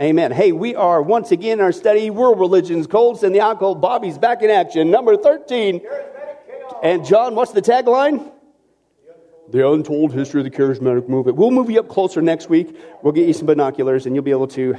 Amen. Hey, we are once again in our study, World Religions, Cults, and the Occult. Bobby's back in action, number 13. And John, what's the tagline? The untold history of the charismatic movement. We'll move you up closer next week. We'll get you some binoculars, and you'll be able to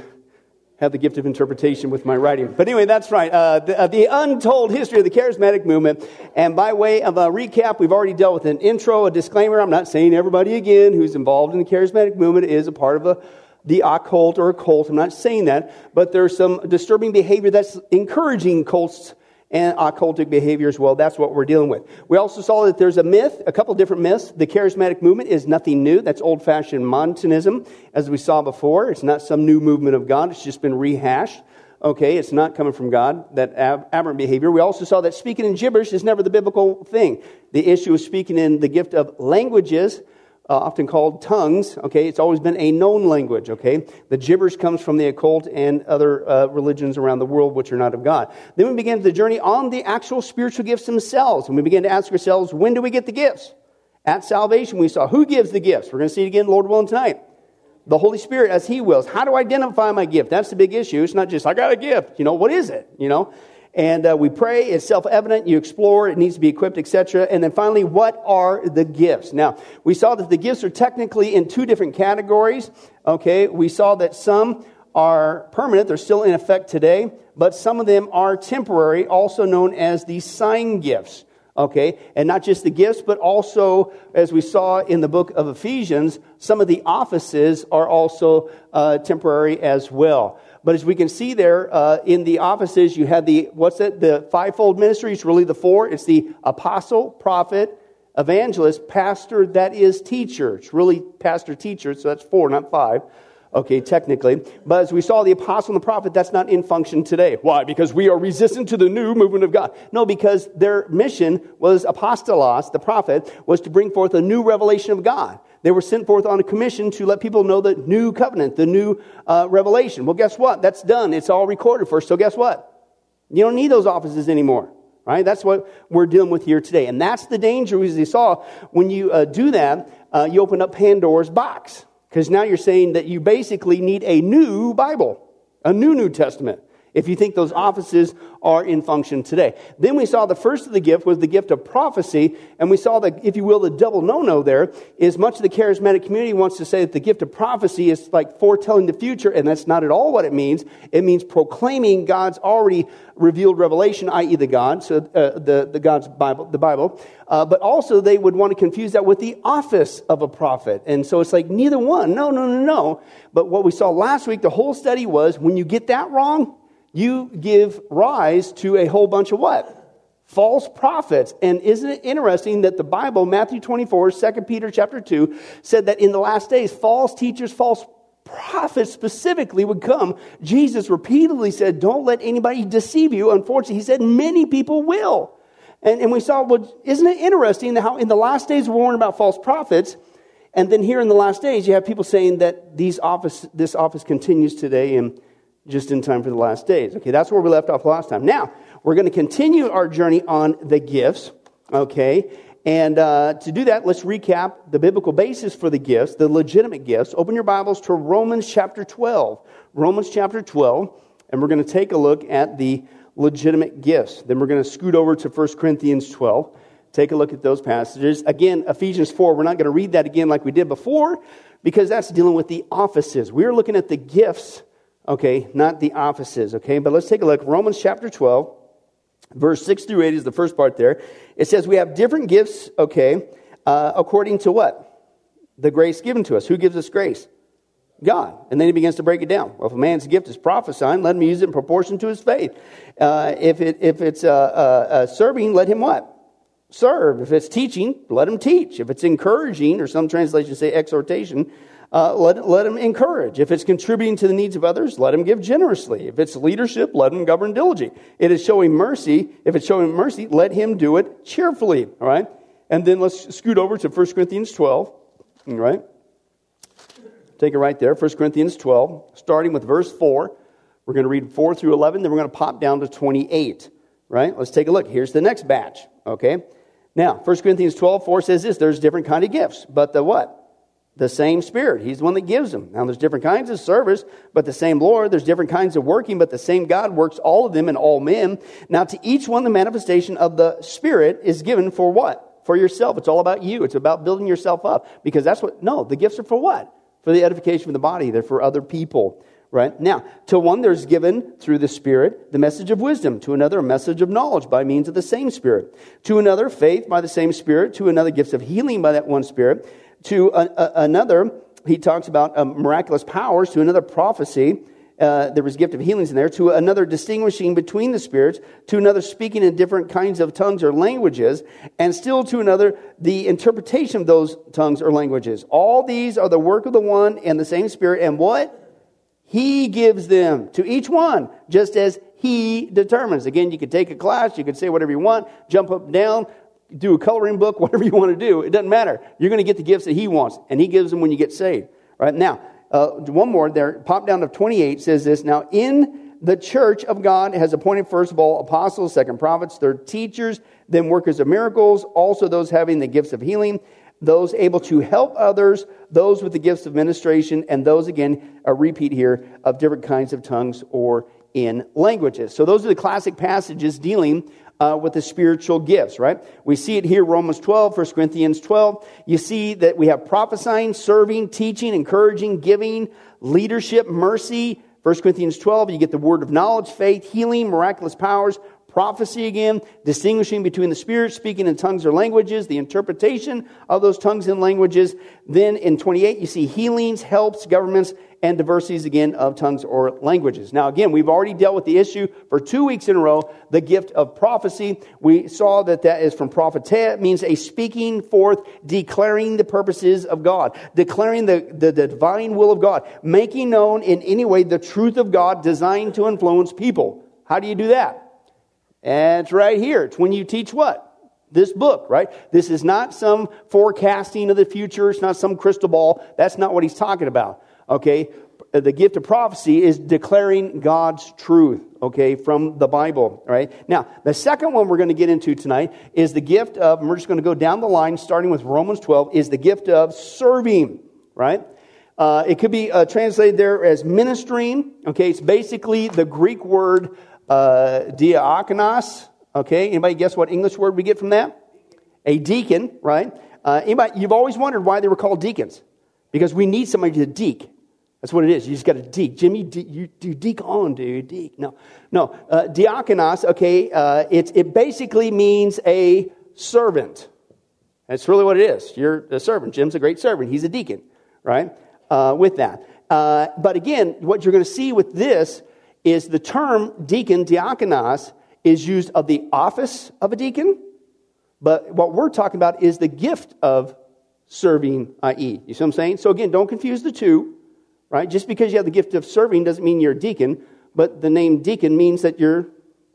have the gift of interpretation with my writing. But anyway, that's right. Uh, the, uh, the, untold history of the charismatic movement. And by way of a recap, we've already dealt with an intro, a disclaimer. I'm not saying everybody again who's involved in the charismatic movement is a part of a, the occult or a cult. I'm not saying that. But there's some disturbing behavior that's encouraging cults and occultic behavior as well. That's what we're dealing with. We also saw that there's a myth, a couple different myths. The charismatic movement is nothing new. That's old fashioned Montanism, as we saw before. It's not some new movement of God, it's just been rehashed. Okay, it's not coming from God, that ab- aberrant behavior. We also saw that speaking in gibberish is never the biblical thing. The issue is speaking in the gift of languages uh, often called tongues. Okay, it's always been a known language. Okay, the gibberish comes from the occult and other uh, religions around the world which are not of God. Then we begin the journey on the actual spiritual gifts themselves, and we begin to ask ourselves, when do we get the gifts? At salvation, we saw who gives the gifts. We're going to see it again, Lord willing, tonight. The Holy Spirit as He wills. How do I identify my gift? That's the big issue. It's not just I got a gift. You know what is it? You know and uh, we pray it's self-evident you explore it needs to be equipped etc and then finally what are the gifts? Now we saw that the gifts are technically in two different categories okay? We saw that some are permanent they're still in effect today but some of them are temporary also known as the sign gifts okay? And not just the gifts but also as we saw in the book of ephesians some of the offices are also uh, temporary as well but as we can see there uh, in the offices, you have the, what's it? The fivefold ministry. It's really the four. It's the apostle, prophet, evangelist, pastor, that is teacher. It's really pastor, teacher, so that's four, not five. Okay, technically. But as we saw, the apostle and the prophet, that's not in function today. Why? Because we are resistant to the new movement of God. No, because their mission was apostolos, the prophet, was to bring forth a new revelation of God. They were sent forth on a commission to let people know the new covenant, the new uh, revelation. Well, guess what? That's done. It's all recorded for us. So guess what? You don't need those offices anymore. Right? That's what we're dealing with here today. And that's the danger, as you saw, when you uh, do that, uh, you open up Pandora's box. Because now you're saying that you basically need a new Bible, a new New Testament if you think those offices are in function today. Then we saw the first of the gift was the gift of prophecy, and we saw that, if you will, the double no-no there is much of the charismatic community wants to say that the gift of prophecy is like foretelling the future, and that's not at all what it means. It means proclaiming God's already revealed revelation, i.e., the God, so uh, the, the God's Bible, the Bible. Uh, but also they would want to confuse that with the office of a prophet. And so it's like neither one. No, no, no, no. But what we saw last week, the whole study was when you get that wrong, you give rise to a whole bunch of what? False prophets. And isn't it interesting that the Bible, Matthew 24, 2 Peter chapter 2, said that in the last days, false teachers, false prophets specifically would come. Jesus repeatedly said, Don't let anybody deceive you. Unfortunately, he said, Many people will. And, and we saw, well, isn't it interesting how in the last days we're warned about false prophets? And then here in the last days, you have people saying that these office, this office continues today and just in time for the last days. Okay, that's where we left off last time. Now, we're going to continue our journey on the gifts, okay? And uh, to do that, let's recap the biblical basis for the gifts, the legitimate gifts. Open your Bibles to Romans chapter 12. Romans chapter 12, and we're going to take a look at the legitimate gifts. Then we're going to scoot over to 1 Corinthians 12. Take a look at those passages. Again, Ephesians 4, we're not going to read that again like we did before because that's dealing with the offices. We're looking at the gifts okay, not the offices, okay? But let's take a look. Romans chapter 12, verse 6 through 8 is the first part there. It says, We have different gifts, okay, uh, according to what? The grace given to us. Who gives us grace? God. And then he begins to break it down. Well, if a man's gift is prophesying, let him use it in proportion to his faith. Uh, if, it, if it's uh, uh, uh serving, let him what? Serve. If it's teaching, let him teach. If it's encouraging, or some translations say exhortation, uh, let, let him encourage. If it's contributing to the needs of others, let him give generously. If it's leadership, let him govern diligently. It is showing mercy. If it's showing mercy, let him do it cheerfully. All right? And then let's scoot over to 1 Corinthians 12. All right? Take it right there. 1 Corinthians 12, starting with verse 4. We're going to read 4 through 11, then we're going to pop down to 28. Right? Let's take a look. Here's the next batch. Okay? Now, 1 Corinthians 12, 4 says this there's different kind of gifts, but the what? The same Spirit. He's the one that gives them. Now, there's different kinds of service, but the same Lord. There's different kinds of working, but the same God works all of them in all men. Now, to each one, the manifestation of the Spirit is given for what? For yourself. It's all about you. It's about building yourself up. Because that's what, no, the gifts are for what? For the edification of the body. They're for other people right? Now, to one there's given through the Spirit the message of wisdom, to another a message of knowledge by means of the same Spirit, to another faith by the same Spirit, to another gifts of healing by that one Spirit, to a, a, another he talks about um, miraculous powers, to another prophecy. Uh, there was gift of healings in there to another distinguishing between the spirits to another speaking in different kinds of tongues or languages and still to another the interpretation of those tongues or languages all these are the work of the one and the same spirit and what he gives them to each one, just as He determines. Again, you could take a class, you could say whatever you want, jump up and down, do a coloring book, whatever you want to do. It doesn't matter. You're going to get the gifts that He wants, and He gives them when you get saved. Right now, uh, one more there, pop down to 28 says this. Now, in the church of God has appointed, first of all, apostles, second prophets, third teachers, then workers of miracles, also those having the gifts of healing those able to help others, those with the gifts of ministration, and those, again, a repeat here, of different kinds of tongues or in languages. So those are the classic passages dealing uh, with the spiritual gifts, right? We see it here, Romans 12, 1 Corinthians 12. You see that we have prophesying, serving, teaching, encouraging, giving, leadership, mercy. 1 Corinthians 12, you get the word of knowledge, faith, healing, miraculous powers, prophecy again, distinguishing between the Spirit speaking in tongues or languages, the interpretation of those tongues and languages. Then in 28, you see healings, helps, governments, and diversities again of tongues or languages. Now, again, we've already dealt with the issue for two weeks in a row, the gift of prophecy. We saw that that is from prophetia, means a speaking forth, declaring the purposes of God, declaring the, the, the divine will of God, making known in any way the truth of God designed to influence people. How do you do that? And it's right here. It's when you teach what? This book, right? This is not some forecasting of the future. It's not some crystal ball. That's not what he's talking about. Okay? The gift of prophecy is declaring God's truth, okay, from the Bible, right? Now, the second one we're going to get into tonight is the gift of, and we're just going to go down the line, starting with Romans 12, is the gift of serving, right? Uh, it could be uh, translated there as ministering, okay? It's basically the Greek word uh, diakonos. Okay, anybody guess what English word we get from that? A deacon, right? Uh, anybody, you've always wondered why they were called deacons. Because we need somebody to deek. That's what it is. You just got to deek. Jimmy, de- you do deek on, dude. Deek. No, no. Uh, diakonos, okay, uh, it, it basically means a servant. That's really what it is. You're a servant. Jim's a great servant. He's a deacon, right? Uh, with that. Uh, but again, what you're going to see with this is the term deacon, diakonos, is used of the office of a deacon, but what we're talking about is the gift of serving, i.e. You see what I'm saying? So again, don't confuse the two, right? Just because you have the gift of serving doesn't mean you're a deacon, but the name deacon means that you're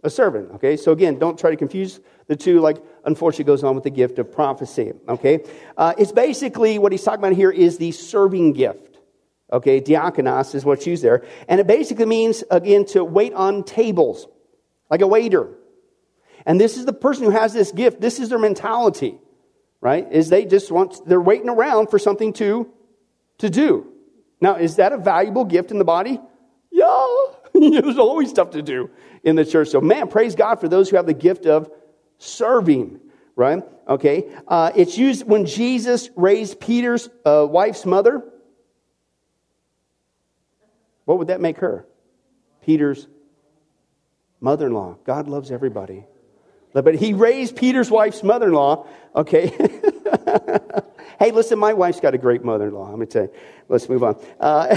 a servant, okay? So again, don't try to confuse the two like unfortunately goes on with the gift of prophecy, okay? Uh, it's basically what he's talking about here is the serving gift. Okay, diakonos is what's used there. And it basically means, again, to wait on tables, like a waiter. And this is the person who has this gift. This is their mentality, right? Is they just want, they're waiting around for something to, to do. Now, is that a valuable gift in the body? Yeah. There's always stuff to do in the church. So, man, praise God for those who have the gift of serving, right? Okay. Uh, it's used when Jesus raised Peter's uh, wife's mother what would that make her? Peter's mother in law. God loves everybody. But he raised Peter's wife's mother in law, okay? hey, listen, my wife's got a great mother in law. Let me tell you. Let's move on. Uh,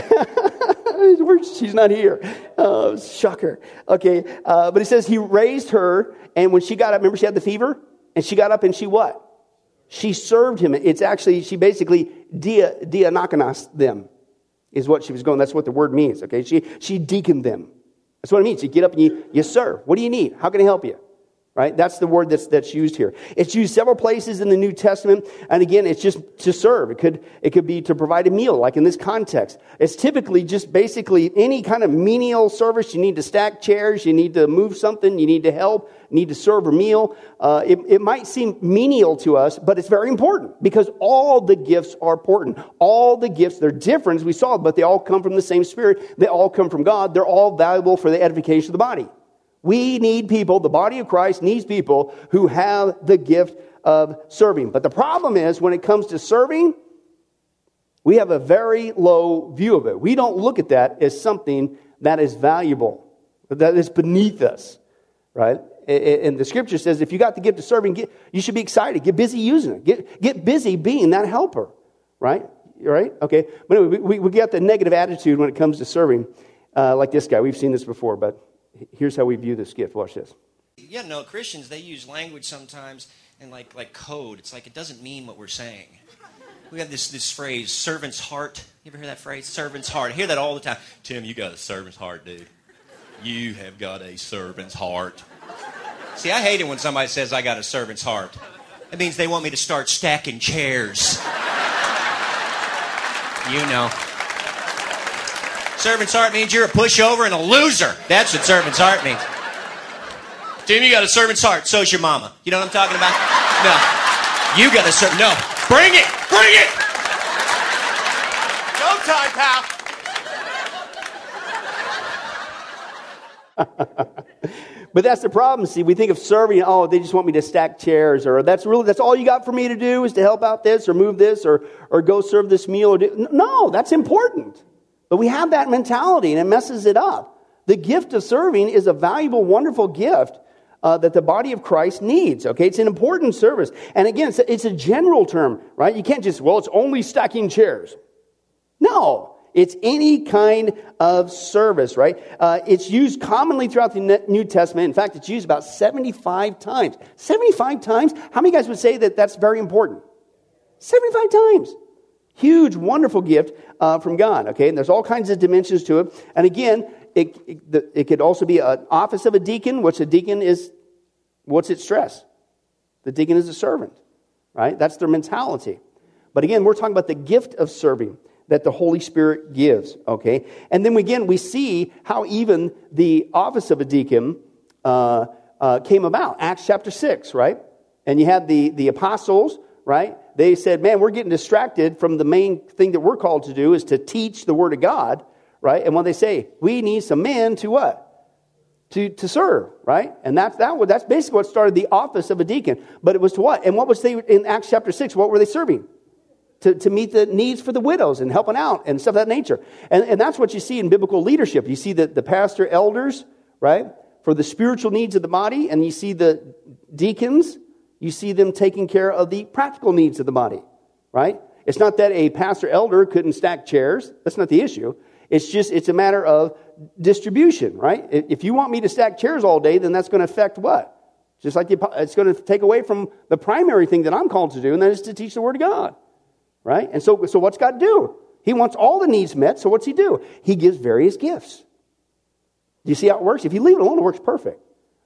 she's not here. Uh, shocker. Okay. Uh, but he says he raised her, and when she got up, remember she had the fever? And she got up and she what? She served him. It's actually, she basically dia, diakonos them is what she was going. That's what the word means, okay? She, she deaconed them. That's what it means. You get up and you, you serve. What do you need? How can I help you? Right? That's the word that's, that's used here. It's used several places in the New Testament. And again, it's just to serve. It could, it could be to provide a meal, like in this context. It's typically just basically any kind of menial service. You need to stack chairs. You need to move something. You need to help. Need to serve a meal. Uh, it, it might seem menial to us, but it's very important because all the gifts are important. All the gifts, they're different, as we saw, but they all come from the same Spirit. They all come from God. They're all valuable for the edification of the body. We need people, the body of Christ needs people who have the gift of serving. But the problem is when it comes to serving, we have a very low view of it. We don't look at that as something that is valuable, that is beneath us, right? And the scripture says if you got the gift of serving, get, you should be excited. Get busy using it. Get, get busy being that helper, right? Right? Okay. But anyway, we, we get the negative attitude when it comes to serving, uh, like this guy. We've seen this before, but here's how we view this gift. Watch this. Yeah, no, Christians, they use language sometimes and like, like code. It's like it doesn't mean what we're saying. We have this, this phrase, servant's heart. You ever hear that phrase? Servant's heart. I hear that all the time. Tim, you got a servant's heart, dude. You have got a servant's heart. See, I hate it when somebody says I got a servant's heart. It means they want me to start stacking chairs. You know. Servant's heart means you're a pushover and a loser. That's what servant's heart means. Tim, you got a servant's heart. So's your mama. You know what I'm talking about? No. You got a servant. No. Bring it. Bring it. Go time, pal. but that's the problem. See, we think of serving, oh, they just want me to stack chairs, or that's really, that's all you got for me to do is to help out this, or move this, or, or go serve this meal. Or do, no, that's important. But we have that mentality and it messes it up. The gift of serving is a valuable, wonderful gift uh, that the body of Christ needs. Okay, it's an important service. And again, it's a, it's a general term, right? You can't just, well, it's only stacking chairs. No, it's any kind of service, right? Uh, it's used commonly throughout the New Testament. In fact, it's used about 75 times. 75 times? How many guys would say that that's very important? 75 times. Huge, wonderful gift uh, from God, okay? And there's all kinds of dimensions to it. And again, it, it, the, it could also be an office of a deacon, which a deacon is, what's its stress? The deacon is a servant, right? That's their mentality. But again, we're talking about the gift of serving that the Holy Spirit gives, okay? And then again, we see how even the office of a deacon uh, uh, came about. Acts chapter 6, right? And you had the, the apostles, right? they said, man, we're getting distracted from the main thing that we're called to do is to teach the Word of God, right? And when they say, we need some men to what? To, to serve, right? And that's, that, that's basically what started the office of a deacon. But it was to what? And what was they, in Acts chapter 6, what were they serving? To, to meet the needs for the widows and helping out and stuff of that nature. And, and that's what you see in biblical leadership. You see the, the pastor elders, right? For the spiritual needs of the body, and you see the deacons you see them taking care of the practical needs of the body, right? It's not that a pastor elder couldn't stack chairs. That's not the issue. It's just, it's a matter of distribution, right? If you want me to stack chairs all day, then that's going to affect what? Just like the, it's going to take away from the primary thing that I'm called to do, and that is to teach the Word of God, right? And so, so what's God do? He wants all the needs met, so what's He do? He gives various gifts. Do you see how it works? If you leave it alone, it works perfect.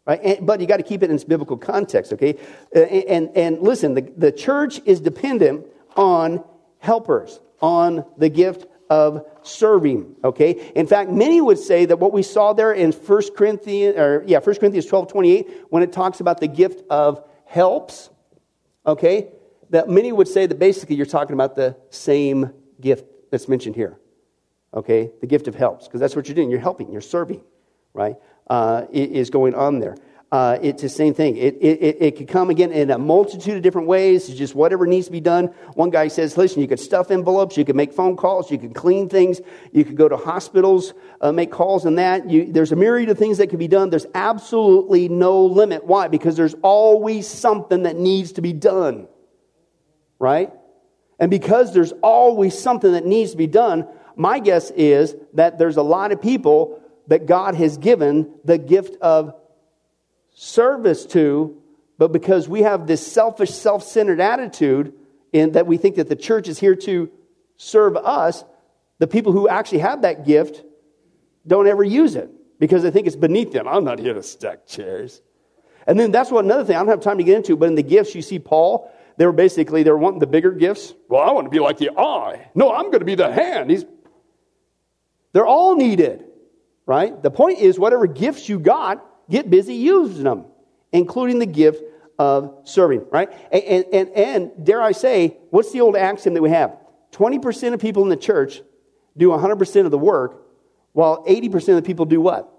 Right? And, but you got to keep it in its biblical context, okay? Uh, and, and listen, the, the church is dependent on helpers, on the gift of serving, okay? In fact, many would say that what we saw there in 1 Corinthians, or yeah, 1 Corinthians 12, 28, when it talks about the gift of helps, okay? That many would say that basically you're talking about the same gift that's mentioned here, okay? The gift of helps, because that's what you're doing. You're helping, you're serving, right? Uh, is going on there. Uh, it's the same thing. It, it, it could come again in a multitude of different ways. It's just whatever needs to be done. One guy says, listen, you could stuff envelopes, you could make phone calls, you could clean things, you could go to hospitals, uh, make calls and that. You, there's a myriad of things that can be done. There's absolutely no limit. Why? Because there's always something that needs to be done. Right? And because there's always something that needs to be done, my guess is that there's a lot of people that God has given the gift of service to, but because we have this selfish, self centered attitude in that we think that the church is here to serve us, the people who actually have that gift don't ever use it because they think it's beneath them. I'm not here to stack chairs. And then that's what another thing, I don't have time to get into, but in the gifts, you see Paul, they were basically, they were wanting the bigger gifts. Well, I want to be like the eye. No, I'm going to be the hand. He's, they're all needed, right? The point is, whatever gifts you got, get busy using them, including the gift of serving, right? And, and, and, dare I say, what's the old axiom that we have? 20% of people in the church do 100% of the work, while 80% of the people do what?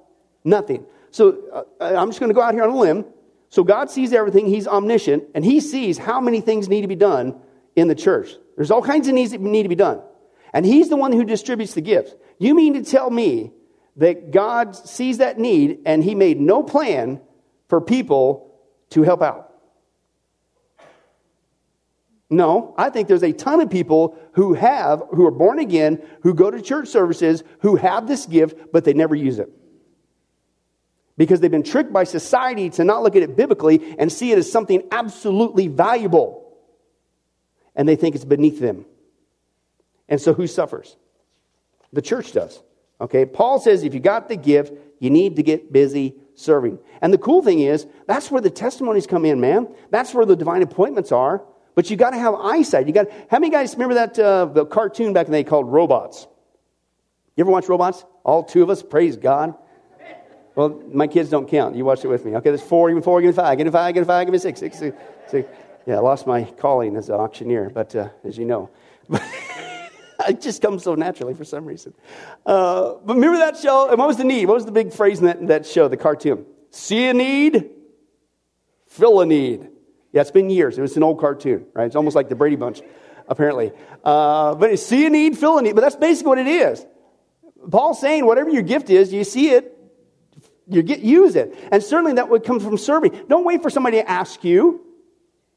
Nothing. So uh, I'm just going to go out here on a limb. So God sees everything, He's omniscient, and He sees how many things need to be done in the church. There's all kinds of needs that need to be done. And He's the one who distributes the gifts. You mean to tell me that God sees that need and He made no plan for people to help out? No, I think there's a ton of people who have, who are born again, who go to church services, who have this gift, but they never use it. Because they've been tricked by society to not look at it biblically and see it as something absolutely valuable. And they think it's beneath them. And so who suffers? The church does. Okay, Paul says if you got the gift, you need to get busy serving. And the cool thing is, that's where the testimonies come in, man. That's where the divine appointments are. But you got to have eyesight. You got how many guys remember that uh, the cartoon back in the day called Robots? You ever watch Robots? All two of us. Praise God. Well, my kids don't count. You watch it with me. Okay, there's four, even four, give me five, give me five, give me five, give me six, six, six. six. Yeah, I lost my calling as an auctioneer, but uh, as you know. it just comes so naturally for some reason. Uh, but remember that show? And what was the need? What was the big phrase in that, that show, the cartoon? See a need, fill a need. Yeah, it's been years. It was an old cartoon, right? It's almost like the Brady Bunch, apparently. Uh, but see a need, fill a need. But that's basically what it is. Paul's saying whatever your gift is, you see it, you get use it. And certainly that would come from serving. Don't wait for somebody to ask you.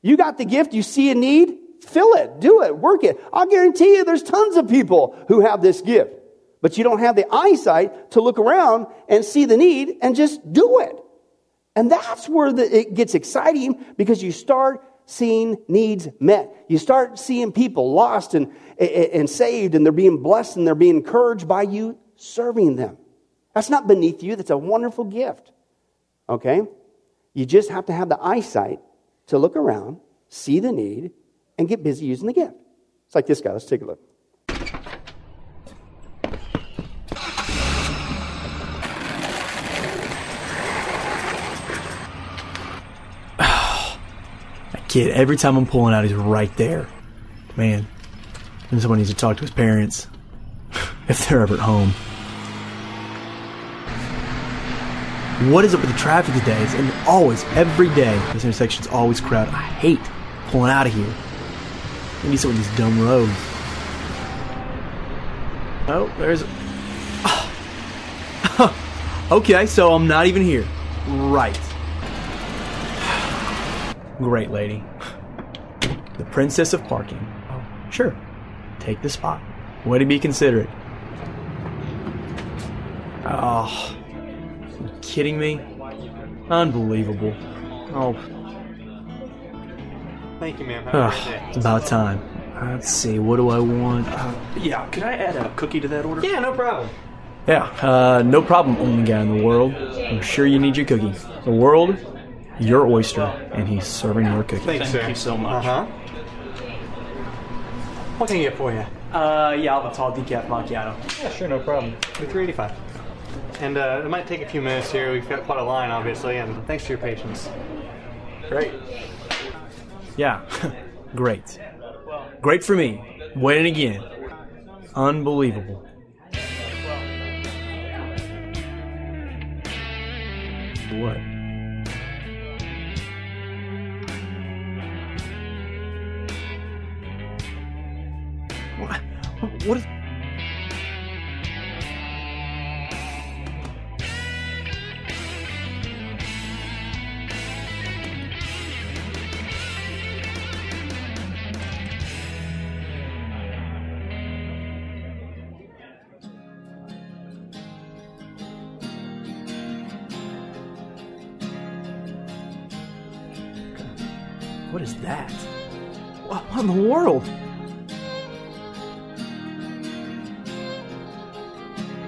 You got the gift, you see a need, fill it, do it, work it. I'll guarantee you there's tons of people who have this gift. But you don't have the eyesight to look around and see the need and just do it. And that's where the, it gets exciting because you start seeing needs met. You start seeing people lost and, and saved, and they're being blessed and they're being encouraged by you serving them. That's not beneath you, that's a wonderful gift. Okay? You just have to have the eyesight to look around, see the need, and get busy using the gift. It's like this guy. Let's take a look. kid, every time I'm pulling out, he's right there. Man, and someone needs to talk to his parents if they're ever at home. What is up with the traffic today? It's always, every day, this intersection's always crowded. I hate pulling out of here. Maybe some of these dumb roads. Oh, there's. okay, so I'm not even here. Right. Great lady. The princess of parking. Oh, sure. Take the spot. Way to be considerate. Oh, you kidding me? Unbelievable. Oh, Thank you, ma'am. Have a great day. it's about time. Let's see, what do I want? Uh, Yeah, could I add a cookie to that order? Yeah, no problem. yeah, uh, no problem, only guy in the world. I'm sure you need your cookie. The world, your oyster, and he's serving your cookie. Thanks, Thank sir. you so much. Uh huh. What can I get for you? Uh, yeah, I'll have a tall decaf macchiato. Yeah, sure, no problem. The 385. And uh, it might take a few minutes here. We've got quite a line, obviously, and thanks for your patience. Great. Yeah, great. Great for me. Winning again. Unbelievable. What? What? What is. In the world?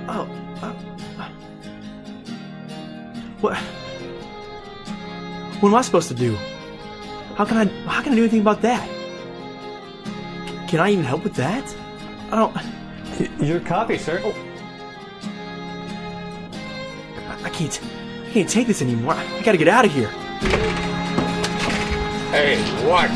Oh. Uh, uh. what? What am I supposed to do? How can I how can I do anything about that? Can I even help with that? I don't Your copy, sir. I can't I can't take this anymore. I gotta get out of here. Hey, watch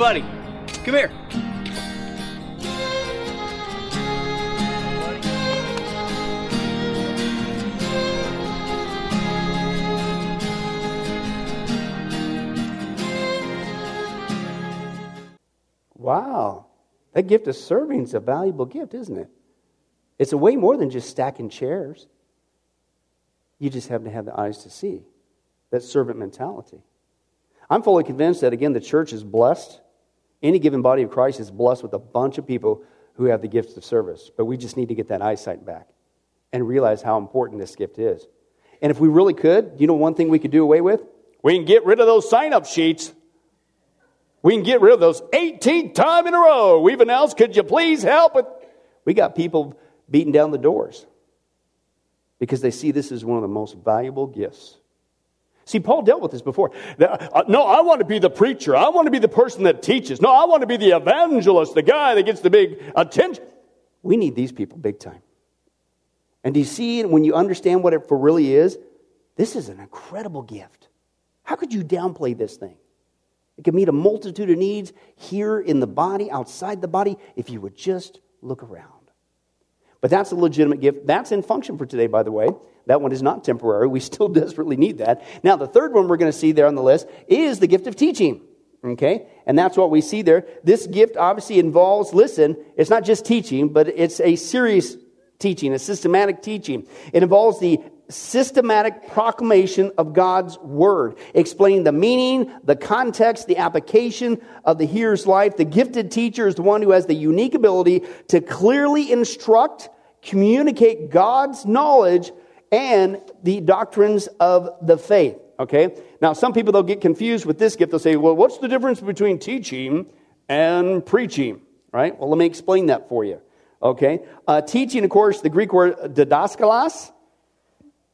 buddy, come here. Wow. That gift of serving is a valuable gift, isn't it? It's a way more than just stacking chairs. You just have to have the eyes to see that servant mentality. I'm fully convinced that, again, the church is blessed. Any given body of Christ is blessed with a bunch of people who have the gifts of service. But we just need to get that eyesight back and realize how important this gift is. And if we really could, you know one thing we could do away with? We can get rid of those sign up sheets. We can get rid of those 18th time in a row. We've announced, could you please help it? We got people beating down the doors because they see this as one of the most valuable gifts. See, Paul dealt with this before. Uh, no, I want to be the preacher. I want to be the person that teaches. No, I want to be the evangelist, the guy that gets the big attention. We need these people big time. And do you see when you understand what it really is? This is an incredible gift. How could you downplay this thing? It can meet a multitude of needs here in the body, outside the body, if you would just look around. But that's a legitimate gift. That's in function for today, by the way. That one is not temporary. We still desperately need that. Now, the third one we're going to see there on the list is the gift of teaching. Okay? And that's what we see there. This gift obviously involves, listen, it's not just teaching, but it's a serious teaching, a systematic teaching. It involves the systematic proclamation of God's word, explaining the meaning, the context, the application of the hearer's life. The gifted teacher is the one who has the unique ability to clearly instruct, communicate God's knowledge and the doctrines of the faith. Okay? Now, some people, they'll get confused with this gift. They'll say, well, what's the difference between teaching and preaching? Right? Well, let me explain that for you. Okay? Uh, teaching, of course, the Greek word didaskalos,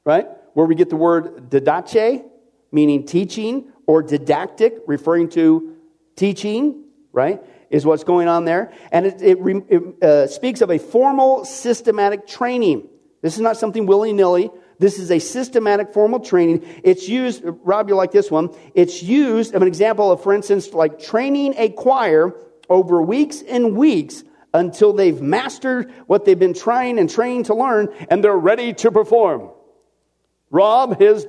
right? Where we get the word didache, meaning teaching, or didactic, referring to teaching, right? Is what's going on there. And it, it, it uh, speaks of a formal, systematic training. This is not something willy nilly. This is a systematic formal training. It's used, Rob, you like this one. It's used of an example of, for instance, like training a choir over weeks and weeks until they've mastered what they've been trying and trained to learn and they're ready to perform. Rob his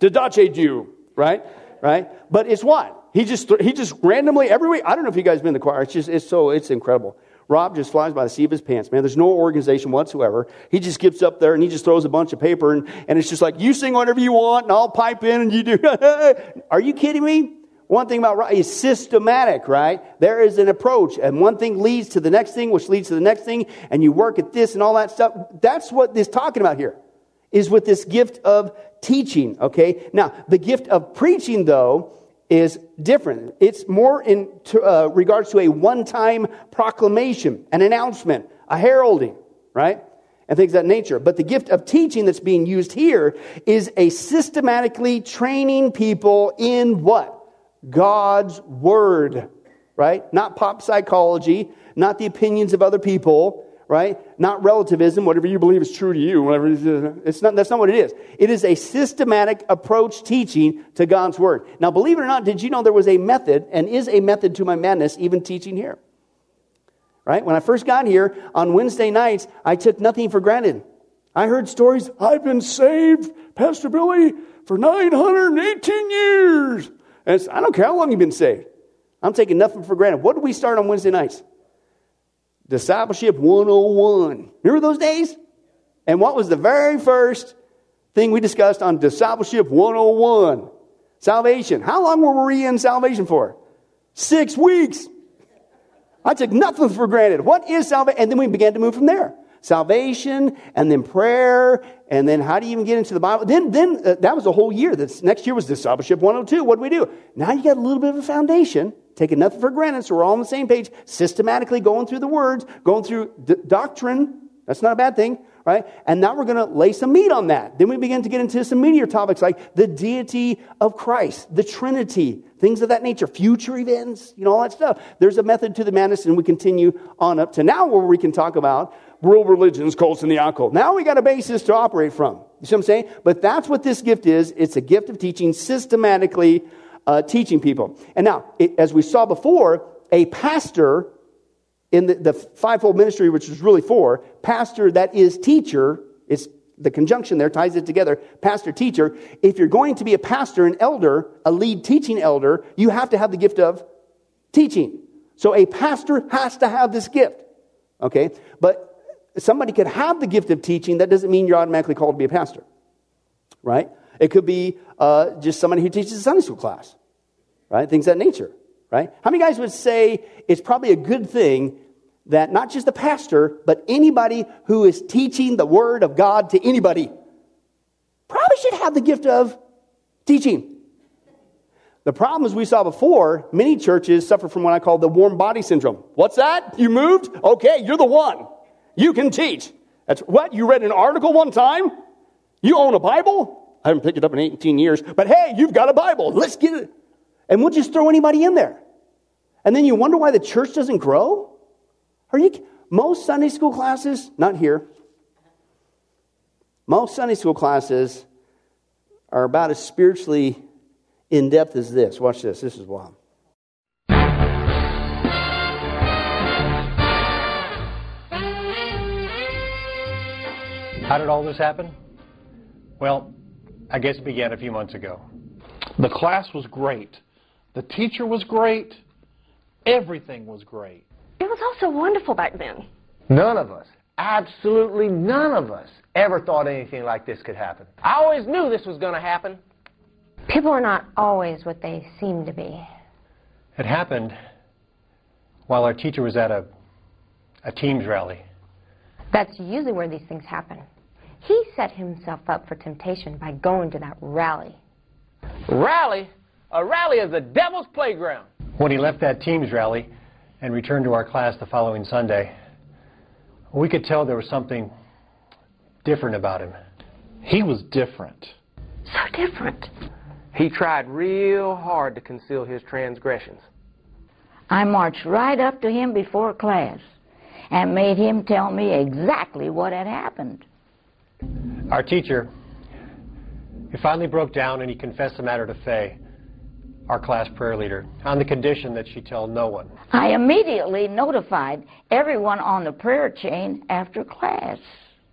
didache you, right? Right? But it's what? He just, he just randomly every week. I don't know if you guys been in the choir. It's just, it's so, it's incredible. Rob just flies by the seat of his pants, man. There's no organization whatsoever. He just gets up there and he just throws a bunch of paper and, and it's just like, you sing whatever you want and I'll pipe in and you do. Are you kidding me? One thing about Rob is systematic, right? There is an approach, and one thing leads to the next thing, which leads to the next thing, and you work at this and all that stuff. That's what this talking about here, is with this gift of teaching, okay? Now, the gift of preaching, though, is different. It's more in uh, regards to a one-time proclamation, an announcement, a heralding, right? And things of that nature. But the gift of teaching that's being used here is a systematically training people in what? God's word, right? Not pop psychology, not the opinions of other people, right? Not relativism, whatever you believe is true to you, whatever it's not, that's not what it is. It is a systematic approach teaching to God's word. Now, believe it or not, did you know there was a method and is a method to my madness, even teaching here? right? When I first got here on Wednesday nights, I took nothing for granted. I heard stories, I've been saved, Pastor Billy, for 918 years. And I don't care how long you've been saved. I'm taking nothing for granted. What did we start on Wednesday nights? Discipleship 101. Remember those days? And what was the very first thing we discussed on Discipleship 101? Salvation. How long were we in salvation for? Six weeks. I took nothing for granted. What is salvation? And then we began to move from there. Salvation, and then prayer, and then how do you even get into the Bible? Then, then uh, that was a whole year. This next year was Discipleship 102. What do we do? Now you got a little bit of a foundation, taking nothing for granted, so we're all on the same page, systematically going through the words, going through d- doctrine. That's not a bad thing right? And now we're going to lay some meat on that. Then we begin to get into some meatier topics like the deity of Christ, the Trinity, things of that nature, future events, you know, all that stuff. There's a method to the madness, and we continue on up to now where we can talk about world religions, cults, and the occult. Now we got a basis to operate from. You see what I'm saying? But that's what this gift is. It's a gift of teaching, systematically uh, teaching people. And now, it, as we saw before, a pastor in the, the fivefold ministry, which is really four, pastor that is teacher, it's the conjunction there ties it together, pastor, teacher. If you're going to be a pastor, an elder, a lead teaching elder, you have to have the gift of teaching. So a pastor has to have this gift. Okay? But somebody could have the gift of teaching, that doesn't mean you're automatically called to be a pastor. Right? It could be uh, just somebody who teaches a Sunday school class. Right? Things that nature. Right? How many guys would say it's probably a good thing that not just the pastor, but anybody who is teaching the word of God to anybody probably should have the gift of teaching. The problem, as we saw before, many churches suffer from what I call the warm body syndrome. What's that? You moved? Okay, you're the one. You can teach. That's what? You read an article one time? You own a Bible? I haven't picked it up in 18 years, but hey, you've got a Bible. Let's get it. And we'll just throw anybody in there. And then you wonder why the church doesn't grow? Are you most Sunday school classes, not here. Most Sunday school classes are about as spiritually in depth as this. Watch this. This is wild. How did all this happen? Well, I guess it began a few months ago. The class was great. The teacher was great. Everything was great. It was all so wonderful back then. None of us, absolutely none of us, ever thought anything like this could happen. I always knew this was going to happen. People are not always what they seem to be. It happened while our teacher was at a, a Teams rally. That's usually where these things happen. He set himself up for temptation by going to that rally. Rally? A rally is the devil's playground. When he left that Teams rally, and returned to our class the following Sunday, we could tell there was something different about him. He was different. So different. He tried real hard to conceal his transgressions. I marched right up to him before class and made him tell me exactly what had happened. Our teacher, he finally broke down and he confessed the matter to Faye our class prayer leader, on the condition that she tell no one. I immediately notified everyone on the prayer chain after class.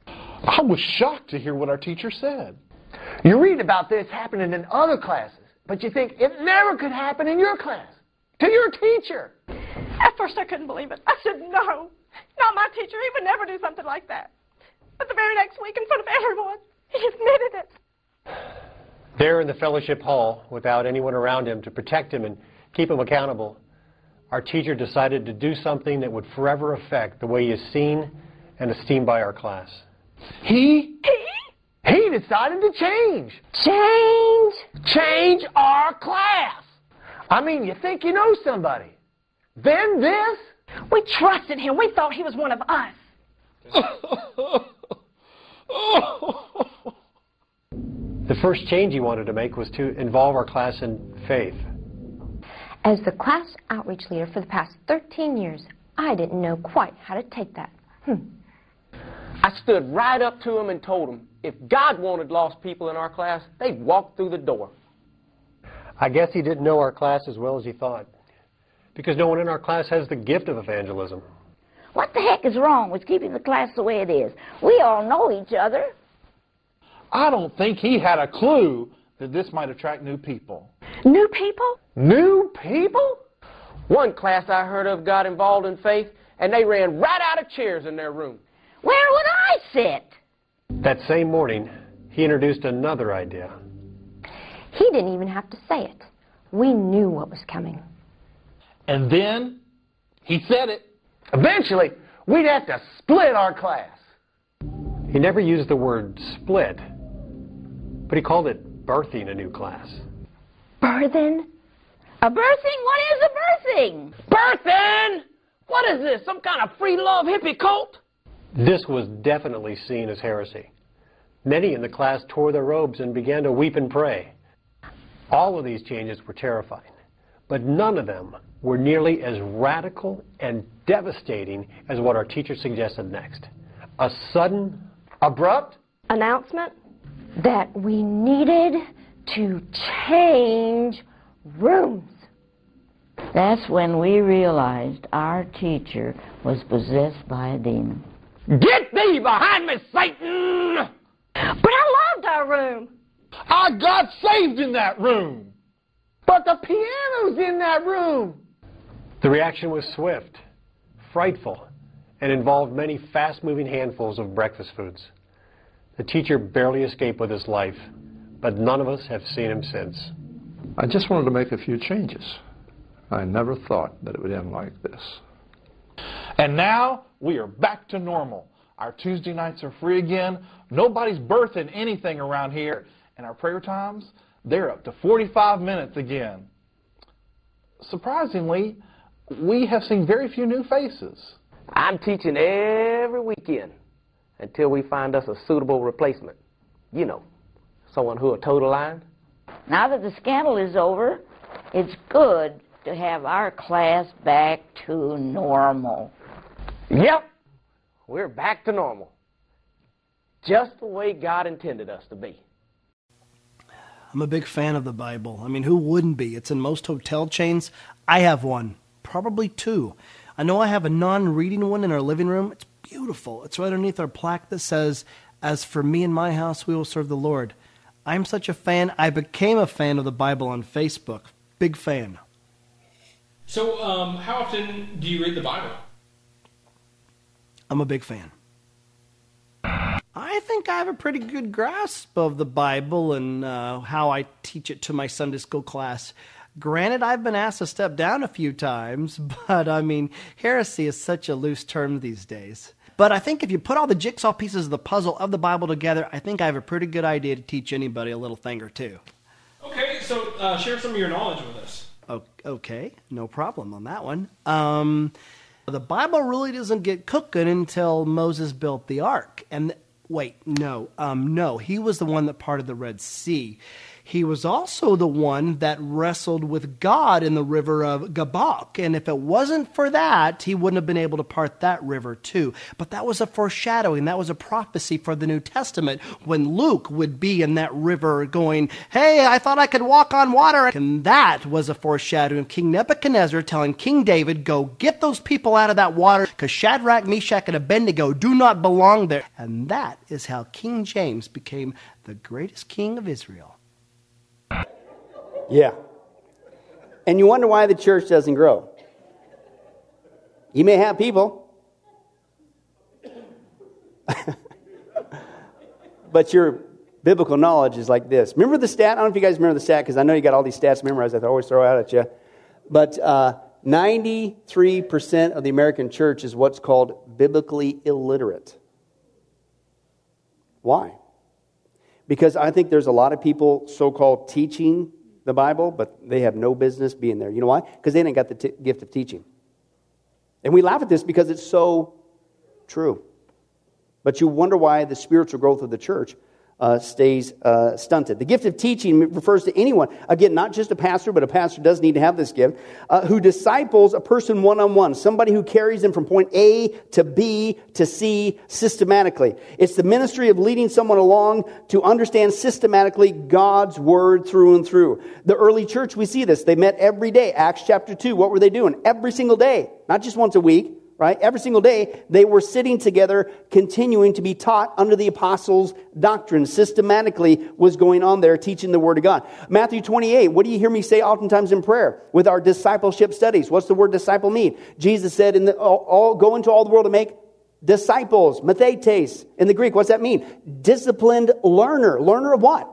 I was shocked to hear what our teacher said. You read about this happening in other classes, but you think it never could happen in your class, to your teacher. At first, I couldn't believe it. I said, no, not my teacher. He would never do something like that. But the very next week, in front of everyone, he admitted it. There in the fellowship hall, without anyone around him to protect him and keep him accountable, our teacher decided to do something that would forever affect the way he is seen and esteemed by our class. He? He? He decided to change. Change? Change our class. I mean, you think you know somebody. Then this? We trusted him. We thought he was one of us. The first change he wanted to make was to involve our class in faith. As the class outreach leader for the past 13 years, I didn't know quite how to take that. Hmm. I stood right up to him and told him if God wanted lost people in our class, they'd walk through the door. I guess he didn't know our class as well as he thought, because no one in our class has the gift of evangelism. What the heck is wrong with keeping the class the way it is? We all know each other. I don't think he had a clue that this might attract new people. New people? New people? One class I heard of got involved in faith, and they ran right out of chairs in their room. Where would I sit? That same morning, he introduced another idea. He didn't even have to say it. We knew what was coming. And then he said it. Eventually, we'd have to split our class. He never used the word split, but he called it birthing a new class. Birthing? A birthing? What is a birthing? Birthing? What is this, some kind of free love hippie cult? This was definitely seen as heresy. Many in the class tore their robes and began to weep and pray. All of these changes were terrifying, but none of them were nearly as radical and devastating as what our teacher suggested next. A sudden, abrupt announcement that we needed to change rooms. That's when we realized our teacher was possessed by a demon. Get thee behind me, Satan! But I loved our room. I got saved in that room. But the piano's in that room. The reaction was swift, frightful, and involved many fast moving handfuls of breakfast foods. The teacher barely escaped with his life, but none of us have seen him since. I just wanted to make a few changes. I never thought that it would end like this. And now we are back to normal. Our Tuesday nights are free again. Nobody's birthing anything around here. And our prayer times, they're up to 45 minutes again. Surprisingly, we have seen very few new faces. I'm teaching every weekend until we find us a suitable replacement. You know, someone who'll toe the line. Now that the scandal is over, it's good to have our class back to normal. Yep, we're back to normal. Just the way God intended us to be. I'm a big fan of the Bible. I mean, who wouldn't be? It's in most hotel chains. I have one, probably two. I know I have a non reading one in our living room. It's beautiful. It's right underneath our plaque that says, As for me and my house, we will serve the Lord. I'm such a fan. I became a fan of the Bible on Facebook. Big fan. So, um, how often do you read the Bible? I'm a big fan. I think I have a pretty good grasp of the Bible and uh, how I teach it to my Sunday school class. Granted, I've been asked to step down a few times, but I mean, heresy is such a loose term these days. But I think if you put all the jigsaw pieces of the puzzle of the Bible together, I think I have a pretty good idea to teach anybody a little thing or two. Okay, so uh, share some of your knowledge with us. Okay, no problem on that one. Um, the Bible really doesn't get cooking until Moses built the ark. And wait, no, um, no, he was the one that parted the Red Sea. He was also the one that wrestled with God in the river of Jabbok. And if it wasn't for that, he wouldn't have been able to part that river too. But that was a foreshadowing. That was a prophecy for the New Testament when Luke would be in that river going, Hey, I thought I could walk on water. And that was a foreshadowing of King Nebuchadnezzar telling King David, Go get those people out of that water because Shadrach, Meshach, and Abednego do not belong there. And that is how King James became the greatest king of Israel. Yeah. And you wonder why the church doesn't grow. You may have people, but your biblical knowledge is like this. Remember the stat? I don't know if you guys remember the stat because I know you got all these stats memorized. I always throw out at you. But uh, 93% of the American church is what's called biblically illiterate. Why? Because I think there's a lot of people so called teaching the Bible, but they have no business being there. You know why? Because they ain't got the t- gift of teaching. And we laugh at this because it's so true. But you wonder why the spiritual growth of the church uh, stays uh, stunted. The gift of teaching refers to anyone, again, not just a pastor, but a pastor does need to have this gift, uh, who disciples a person one on one, somebody who carries them from point A to B to C systematically. It's the ministry of leading someone along to understand systematically God's word through and through. The early church, we see this. They met every day. Acts chapter 2, what were they doing? Every single day, not just once a week right? Every single day, they were sitting together, continuing to be taught under the apostles' doctrine. Systematically was going on there, teaching the Word of God. Matthew 28, what do you hear me say oftentimes in prayer with our discipleship studies? What's the word disciple mean? Jesus said, in the, all, all, go into all the world and make disciples, mathetes in the Greek. What's that mean? Disciplined learner. Learner of what?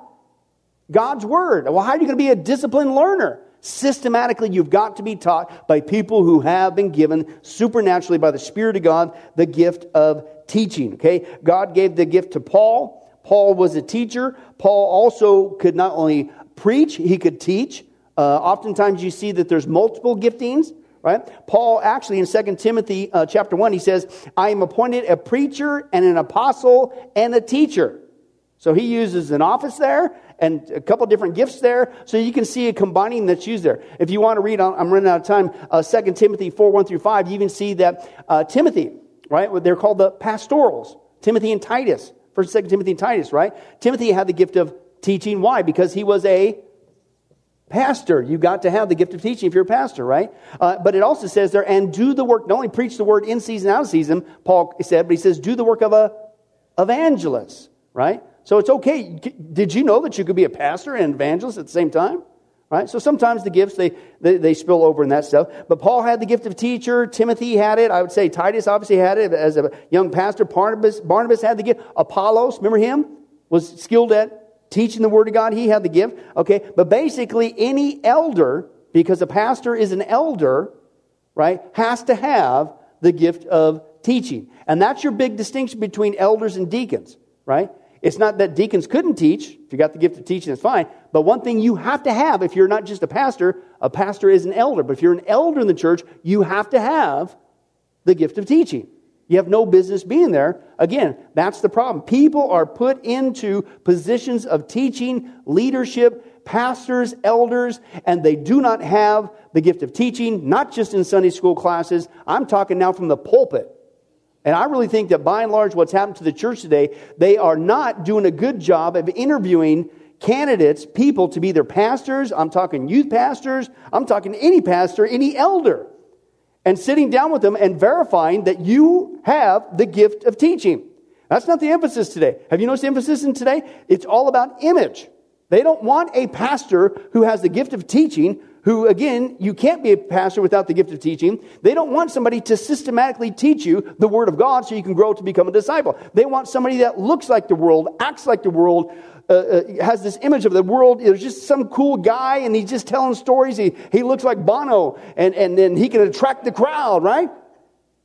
God's Word. Well, how are you going to be a disciplined learner? Systematically, you've got to be taught by people who have been given supernaturally by the Spirit of God the gift of teaching. Okay? God gave the gift to Paul. Paul was a teacher. Paul also could not only preach, he could teach. Uh, oftentimes, you see that there's multiple giftings right paul actually in 2 timothy uh, chapter 1 he says i am appointed a preacher and an apostle and a teacher so he uses an office there and a couple different gifts there. So you can see a combining that's used there. If you want to read, I'm running out of time, uh, 2 Timothy 4, 1 through 5, you even see that uh, Timothy, right? They're called the pastorals. Timothy and Titus. First, Second Timothy and Titus, right? Timothy had the gift of teaching. Why? Because he was a pastor. You got to have the gift of teaching if you're a pastor, right? Uh, but it also says there, and do the work. Not only preach the word in season, out of season, Paul said, but he says, do the work of a evangelist, right? So it's okay. Did you know that you could be a pastor and evangelist at the same time? Right? So sometimes the gifts, they, they, they, spill over in that stuff. But Paul had the gift of teacher. Timothy had it. I would say Titus obviously had it as a young pastor. Barnabas, Barnabas had the gift. Apollos, remember him? Was skilled at teaching the word of God. He had the gift. Okay. But basically any elder, because a pastor is an elder, right, has to have the gift of teaching. And that's your big distinction between elders and deacons, right? It's not that deacons couldn't teach. If you got the gift of teaching, it's fine. But one thing you have to have if you're not just a pastor, a pastor is an elder. But if you're an elder in the church, you have to have the gift of teaching. You have no business being there. Again, that's the problem. People are put into positions of teaching, leadership, pastors, elders, and they do not have the gift of teaching, not just in Sunday school classes. I'm talking now from the pulpit. And I really think that by and large, what's happened to the church today, they are not doing a good job of interviewing candidates, people to be their pastors. I'm talking youth pastors. I'm talking any pastor, any elder. And sitting down with them and verifying that you have the gift of teaching. That's not the emphasis today. Have you noticed the emphasis in today? It's all about image. They don't want a pastor who has the gift of teaching who, again, you can't be a pastor without the gift of teaching. They don't want somebody to systematically teach you the Word of God so you can grow to become a disciple. They want somebody that looks like the world, acts like the world, uh, uh, has this image of the world. There's just some cool guy and he's just telling stories. He, he looks like Bono and, and then he can attract the crowd, right?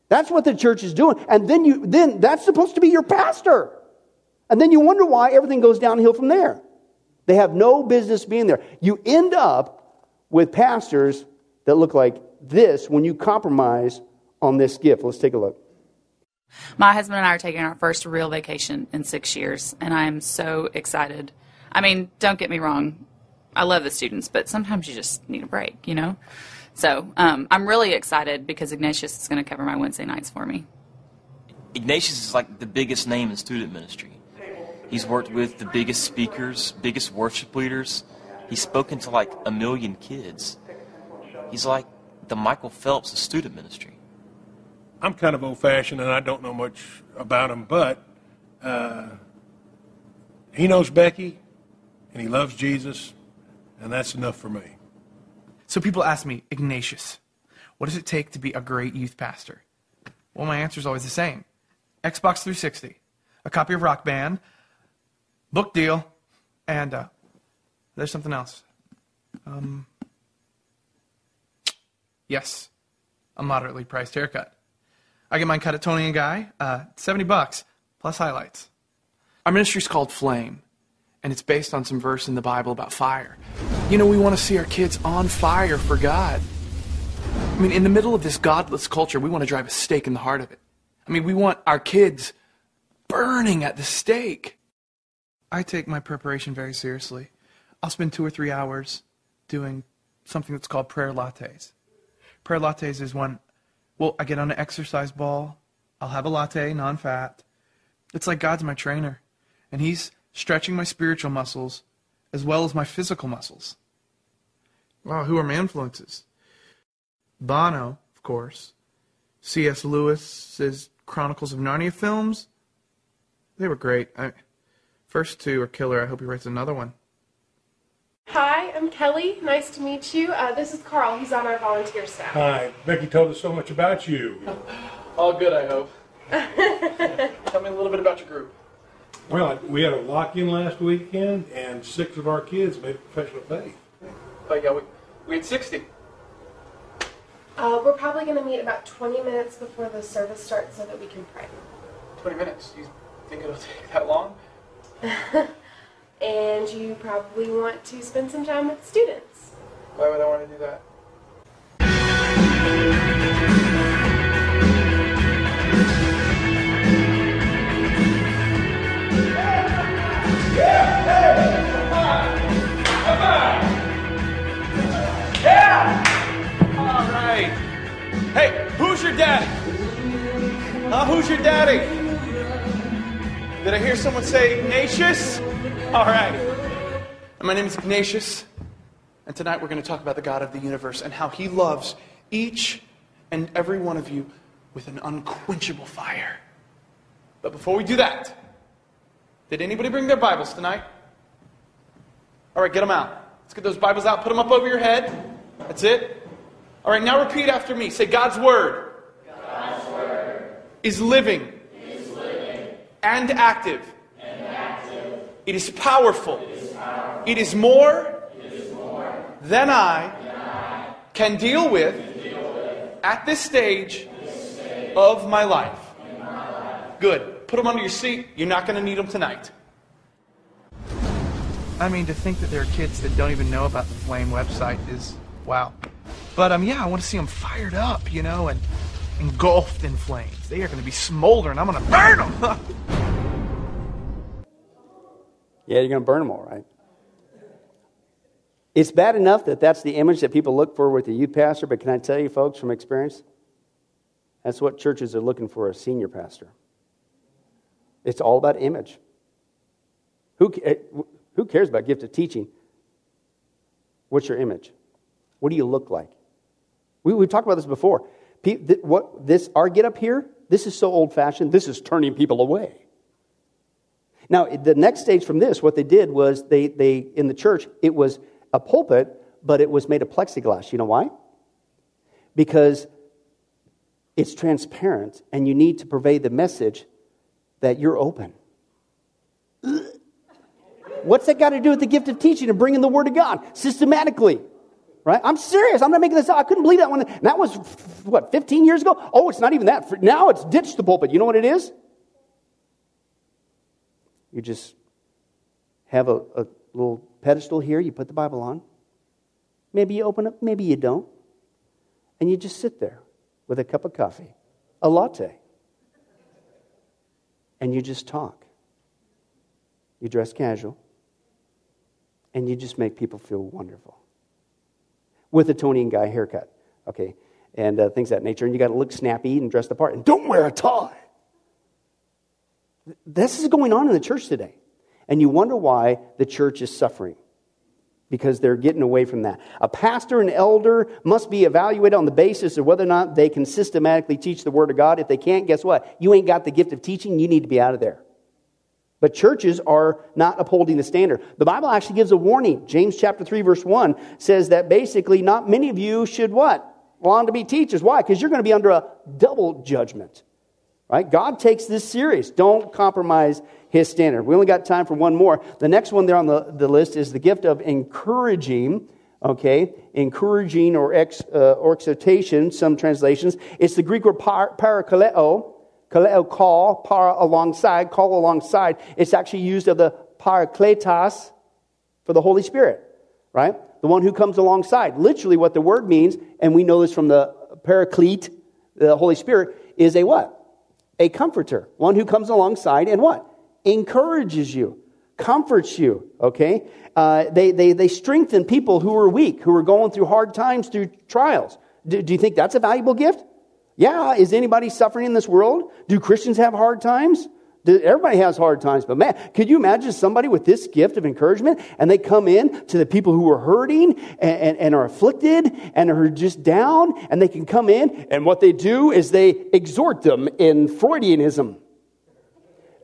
That's what the church is doing. And then you, then that's supposed to be your pastor. And then you wonder why everything goes downhill from there. They have no business being there. You end up with pastors that look like this when you compromise on this gift. Let's take a look. My husband and I are taking our first real vacation in six years, and I'm so excited. I mean, don't get me wrong, I love the students, but sometimes you just need a break, you know? So um, I'm really excited because Ignatius is going to cover my Wednesday nights for me. Ignatius is like the biggest name in student ministry. He's worked with the biggest speakers, biggest worship leaders, He's spoken to like a million kids. He's like the Michael Phelps of student ministry. I'm kind of old fashioned and I don't know much about him, but uh, he knows Becky and he loves Jesus, and that's enough for me. So people ask me, Ignatius, what does it take to be a great youth pastor? Well, my answer is always the same Xbox 360, a copy of Rock Band, book deal, and uh, there's something else. Um, yes, a moderately priced haircut. I get mine cut at Toni and Guy, uh, 70 bucks, plus highlights. Our ministry is called Flame, and it's based on some verse in the Bible about fire. You know, we want to see our kids on fire for God. I mean, in the middle of this godless culture, we want to drive a stake in the heart of it. I mean, we want our kids burning at the stake. I take my preparation very seriously. I'll spend two or three hours doing something that's called prayer lattes. Prayer lattes is when, well, I get on an exercise ball, I'll have a latte, non fat. It's like God's my trainer, and He's stretching my spiritual muscles as well as my physical muscles. Well, who are my influences? Bono, of course. C.S. Lewis's Chronicles of Narnia films. They were great. I, first two are killer. I hope he writes another one. Hi, I'm Kelly. Nice to meet you. Uh, this is Carl. He's on our volunteer staff. Hi, Becky told us so much about you. All good, I hope. Tell me a little bit about your group. Well, we had a lock-in last weekend, and six of our kids made a profession of faith. Oh yeah, we, we had 60. Uh, we're probably going to meet about 20 minutes before the service starts so that we can pray. 20 minutes. You think it'll take that long? And you probably want to spend some time with students. Why would I want to do that? Yeah! All right. Hey, who's your daddy? Huh? Who's your daddy? Did I hear someone say Ignatius? All right. My name is Ignatius, and tonight we're going to talk about the God of the universe and how he loves each and every one of you with an unquenchable fire. But before we do that, did anybody bring their Bibles tonight? All right, get them out. Let's get those Bibles out, put them up over your head. That's it. All right, now repeat after me. Say, God's Word, God's word is living is living and active. It is powerful. It is more than I can deal with at this stage of my life. my life. Good. Put them under your seat. You're not going to need them tonight. I mean, to think that there are kids that don't even know about the Flame website is wow. But um, yeah, I want to see them fired up, you know, and engulfed in flames. They are going to be smoldering. I'm going to burn them. Yeah, you're going to burn them all, right? It's bad enough that that's the image that people look for with the youth pastor, but can I tell you, folks, from experience, that's what churches are looking for a senior pastor. It's all about image. Who, eh, who cares about gift of teaching? What's your image? What do you look like? We, we've talked about this before. What, this, our get up here, this is so old fashioned, this is turning people away. Now, the next stage from this, what they did was they, they in the church, it was a pulpit, but it was made of plexiglass. You know why? Because it's transparent and you need to purvey the message that you're open. What's that got to do with the gift of teaching and bringing the word of God systematically? Right? I'm serious. I'm not making this up. I couldn't believe that one. That was, what, 15 years ago? Oh, it's not even that. Now it's ditched the pulpit. You know what it is? You just have a, a little pedestal here, you put the Bible on. Maybe you open it, maybe you don't. And you just sit there with a cup of coffee, a latte, and you just talk. You dress casual, and you just make people feel wonderful. With a Toni and Guy haircut, okay, and uh, things that nature. And you got to look snappy and dress the part, and don't wear a tie. This is going on in the church today. And you wonder why the church is suffering. Because they're getting away from that. A pastor and elder must be evaluated on the basis of whether or not they can systematically teach the Word of God. If they can't, guess what? You ain't got the gift of teaching, you need to be out of there. But churches are not upholding the standard. The Bible actually gives a warning. James chapter 3, verse 1 says that basically not many of you should what? Want to be teachers. Why? Because you're going to be under a double judgment. Right? God takes this serious. Don't compromise his standard. We only got time for one more. The next one there on the, the list is the gift of encouraging, okay? Encouraging or, ex, uh, or exhortation, some translations. It's the Greek word par, parakaleo, kaleo call, para alongside, call alongside. It's actually used of the parakletos for the Holy Spirit, right? The one who comes alongside. Literally what the word means, and we know this from the paraclete, the Holy Spirit, is a what? A comforter, one who comes alongside and what? Encourages you, comforts you, okay? Uh, they, they, they strengthen people who are weak, who are going through hard times, through trials. Do, do you think that's a valuable gift? Yeah. Is anybody suffering in this world? Do Christians have hard times? Everybody has hard times, but man, could you imagine somebody with this gift of encouragement and they come in to the people who are hurting and, and, and, are afflicted and are just down and they can come in and what they do is they exhort them in Freudianism.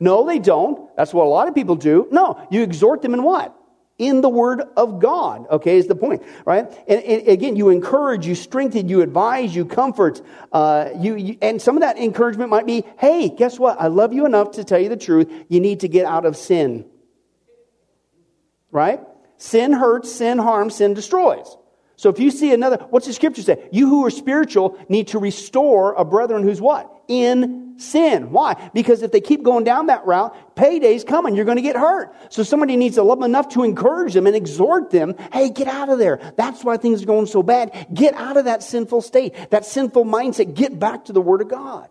No, they don't. That's what a lot of people do. No, you exhort them in what? In the Word of God, okay, is the point, right? And, and again, you encourage, you strengthen, you advise, you comfort. Uh, you, you, and some of that encouragement might be, hey, guess what? I love you enough to tell you the truth. You need to get out of sin, right? Sin hurts, sin harms, sin destroys. So if you see another, what's the scripture say? You who are spiritual need to restore a brethren who's what? In sin. Why? Because if they keep going down that route, payday's coming. You're going to get hurt. So somebody needs to love them enough to encourage them and exhort them. Hey, get out of there. That's why things are going so bad. Get out of that sinful state, that sinful mindset. Get back to the Word of God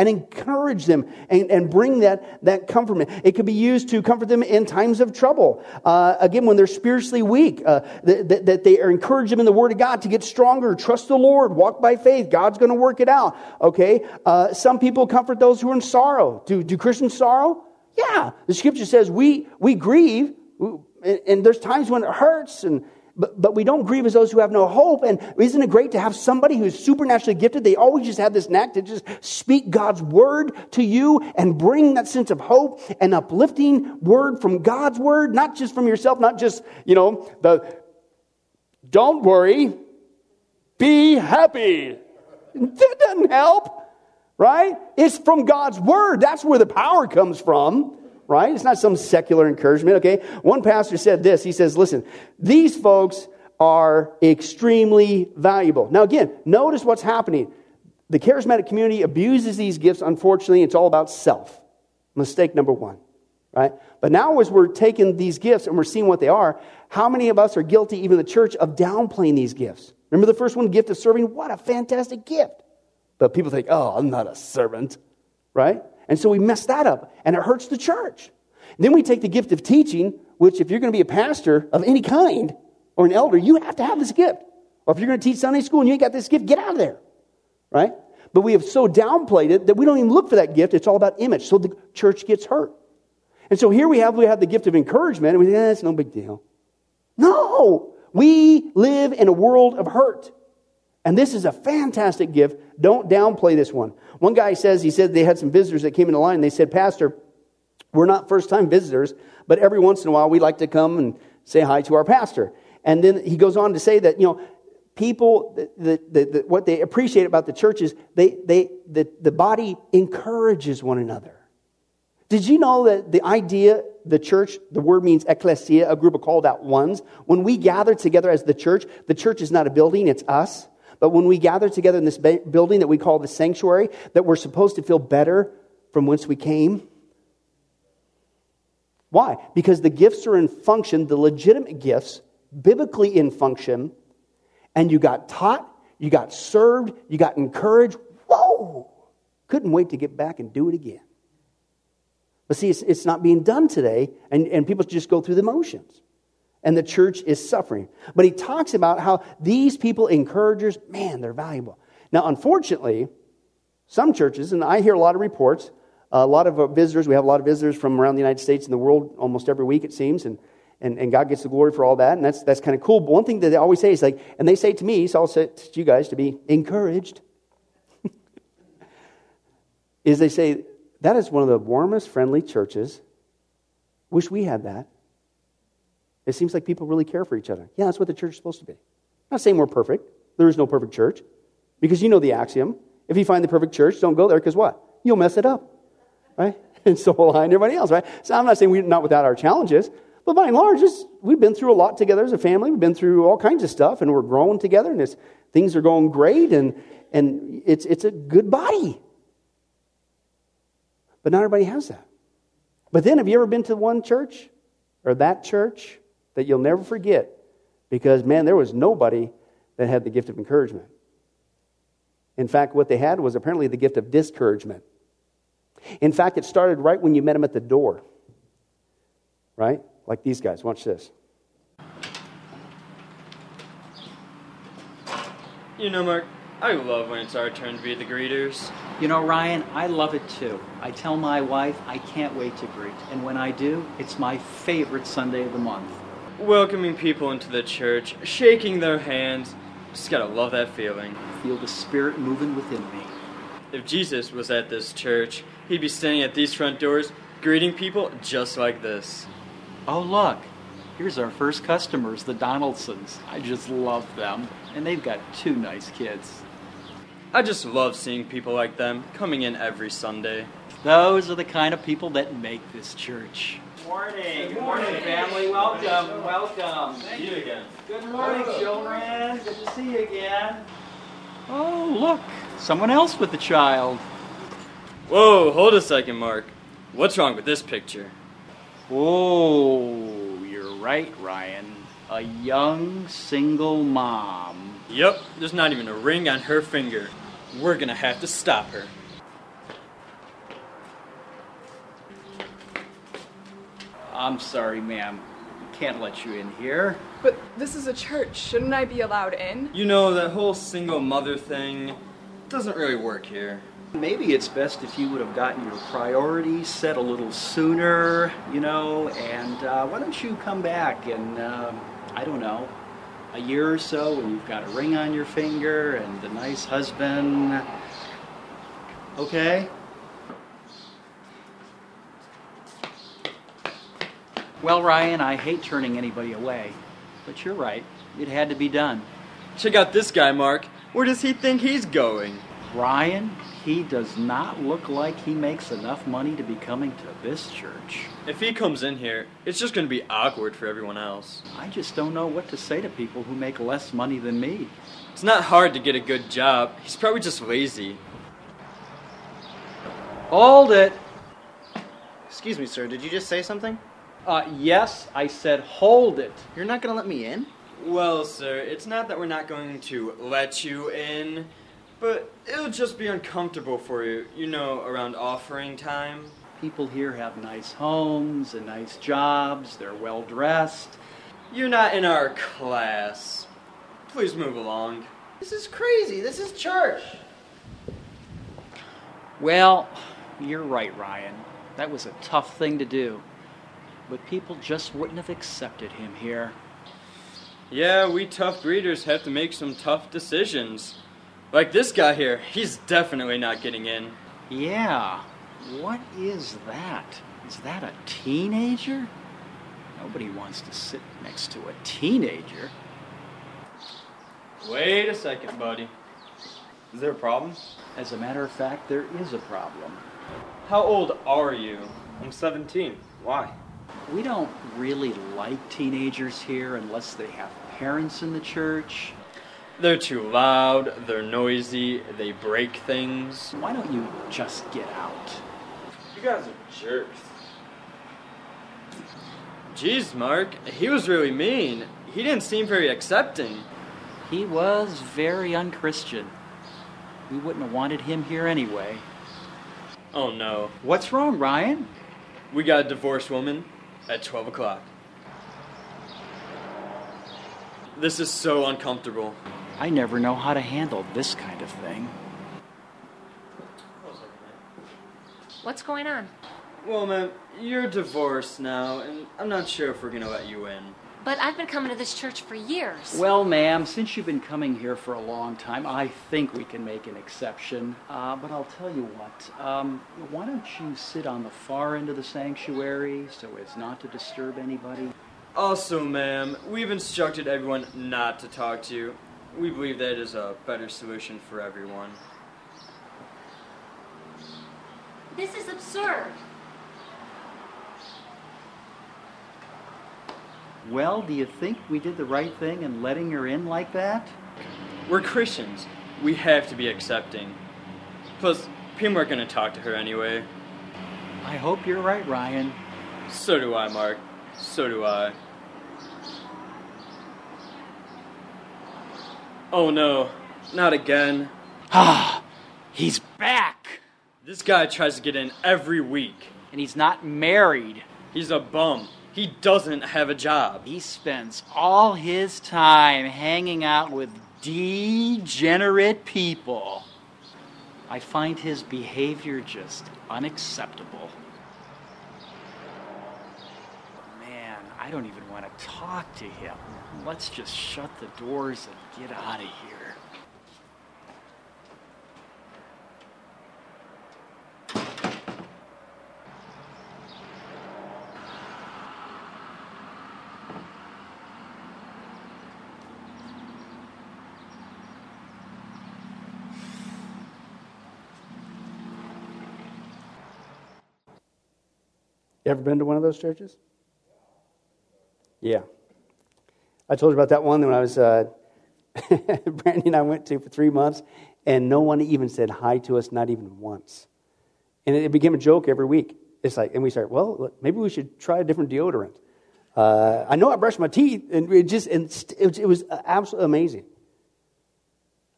and encourage them and, and bring that, that comfort. It could be used to comfort them in times of trouble. Uh, again, when they're spiritually weak, uh, that, that, they are encourage them in the Word of God to get stronger, trust the Lord, walk by faith. God's going to work it out. Okay? Uh, some people comfort those who are in sorrow. Do, do Christians sorrow? Yeah. The scripture says we, we grieve, and, and there's times when it hurts and but, but we don't grieve as those who have no hope. And isn't it great to have somebody who's supernaturally gifted? They always just have this knack to just speak God's word to you and bring that sense of hope and uplifting word from God's word, not just from yourself, not just, you know, the don't worry, be happy. That doesn't help, right? It's from God's word. That's where the power comes from right? It's not some secular encouragement, okay? One pastor said this. He says, listen, these folks are extremely valuable. Now, again, notice what's happening. The charismatic community abuses these gifts, unfortunately. It's all about self. Mistake number one, right? But now, as we're taking these gifts and we're seeing what they are, how many of us are guilty, even the church, of downplaying these gifts? Remember the first one, gift of serving? What a fantastic gift. But people think, oh, I'm not a servant, right? And so we mess that up, and it hurts the church. Then we take the gift of teaching, which, if you're going to be a pastor of any kind or an elder, you have to have this gift. Or if you're going to teach Sunday school and you ain't got this gift, get out of there. Right? But we have so downplayed it that we don't even look for that gift. It's all about image. So the church gets hurt. And so here we have we have the gift of encouragement, and we think, eh, it's no big deal. No! We live in a world of hurt. And this is a fantastic gift. Don't downplay this one. One guy says, he said they had some visitors that came in the line. And they said, Pastor, we're not first time visitors, but every once in a while we like to come and say hi to our pastor. And then he goes on to say that, you know, people, the, the, the, what they appreciate about the church is they, they, the, the body encourages one another. Did you know that the idea, the church, the word means ecclesia, a group of called out ones? When we gather together as the church, the church is not a building, it's us. But when we gather together in this building that we call the sanctuary, that we're supposed to feel better from whence we came. Why? Because the gifts are in function, the legitimate gifts, biblically in function, and you got taught, you got served, you got encouraged. Whoa! Couldn't wait to get back and do it again. But see, it's, it's not being done today, and, and people just go through the motions and the church is suffering. But he talks about how these people, encouragers, man, they're valuable. Now, unfortunately, some churches, and I hear a lot of reports, a lot of uh, visitors, we have a lot of visitors from around the United States and the world almost every week, it seems, and, and, and God gets the glory for all that, and that's, that's kind of cool. But one thing that they always say is like, and they say to me, so I'll say to you guys to be encouraged, is they say, that is one of the warmest, friendly churches. Wish we had that. It seems like people really care for each other. Yeah, that's what the church is supposed to be. I'm not saying we're perfect. There is no perfect church. Because you know the axiom. If you find the perfect church, don't go there because what? You'll mess it up. Right? And so will I and everybody else, right? So I'm not saying we're not without our challenges, but by and large, we've been through a lot together as a family. We've been through all kinds of stuff, and we're growing together, and things are going great, and, and it's, it's a good body. But not everybody has that. But then, have you ever been to one church or that church that you'll never forget because, man, there was nobody that had the gift of encouragement. In fact, what they had was apparently the gift of discouragement. In fact, it started right when you met them at the door. Right? Like these guys. Watch this. You know, Mark, I love when it's our turn to be the greeters. You know, Ryan, I love it too. I tell my wife I can't wait to greet, and when I do, it's my favorite Sunday of the month. Welcoming people into the church, shaking their hands. Just gotta love that feeling. Feel the spirit moving within me. If Jesus was at this church, he'd be standing at these front doors, greeting people just like this. Oh, look, here's our first customers, the Donaldsons. I just love them, and they've got two nice kids. I just love seeing people like them coming in every Sunday. Those are the kind of people that make this church. Morning. Good morning, family. Welcome, welcome. See you again. Good morning, children. Good to see you again. Oh, look, someone else with the child. Whoa, hold a second, Mark. What's wrong with this picture? Oh, you're right, Ryan. A young single mom. Yep, there's not even a ring on her finger. We're gonna have to stop her. I'm sorry, ma'am. Can't let you in here. But this is a church. Shouldn't I be allowed in? You know, that whole single mother thing doesn't really work here. Maybe it's best if you would have gotten your priorities set a little sooner, you know, and uh, why don't you come back in, um, I don't know, a year or so when you've got a ring on your finger and a nice husband. Okay? Well, Ryan, I hate turning anybody away, but you're right. It had to be done. Check out this guy, Mark. Where does he think he's going? Ryan, he does not look like he makes enough money to be coming to this church. If he comes in here, it's just going to be awkward for everyone else. I just don't know what to say to people who make less money than me. It's not hard to get a good job. He's probably just lazy. Hold it! Excuse me, sir. Did you just say something? Uh, yes, I said hold it. You're not going to let me in? Well, sir, it's not that we're not going to let you in, but it'll just be uncomfortable for you, you know, around offering time. People here have nice homes and nice jobs, they're well dressed. You're not in our class. Please move along. This is crazy. This is church. Well, you're right, Ryan. That was a tough thing to do. But people just wouldn't have accepted him here. Yeah, we tough breeders have to make some tough decisions. Like this guy here, he's definitely not getting in. Yeah. What is that? Is that a teenager? Nobody wants to sit next to a teenager. Wait a second, buddy. Is there a problem? As a matter of fact, there is a problem. How old are you? I'm 17. Why? We don't really like teenagers here unless they have parents in the church. They're too loud, they're noisy, they break things. Why don't you just get out? You guys are jerks. Jeez, Mark, he was really mean. He didn't seem very accepting. He was very unchristian. We wouldn't have wanted him here anyway. Oh no. What's wrong, Ryan? We got a divorced woman at 12 o'clock. This is so uncomfortable. I never know how to handle this kind of thing. What's going on? Well, ma'am, you're divorced now, and I'm not sure if we're gonna let you in. But I've been coming to this church for years. Well, ma'am, since you've been coming here for a long time, I think we can make an exception. Uh, but I'll tell you what, um, why don't you sit on the far end of the sanctuary so as not to disturb anybody? Also, ma'am, we've instructed everyone not to talk to you. We believe that is a better solution for everyone. This is absurd. Well, do you think we did the right thing in letting her in like that? We're Christians. We have to be accepting. Plus, people aren't going to talk to her anyway. I hope you're right, Ryan. So do I, Mark. So do I. Oh no, not again. Ah, he's back. This guy tries to get in every week. And he's not married. He's a bum. He doesn't have a job. He spends all his time hanging out with degenerate people. I find his behavior just unacceptable. Man, I don't even want to talk to him. Let's just shut the doors and get out of here. You ever been to one of those churches? Yeah. I told you about that one when I was, uh, Brandy and I went to for three months, and no one even said hi to us, not even once. And it became a joke every week. It's like, and we started, well, maybe we should try a different deodorant. Uh, I know I brushed my teeth, and it just, and it was absolutely amazing.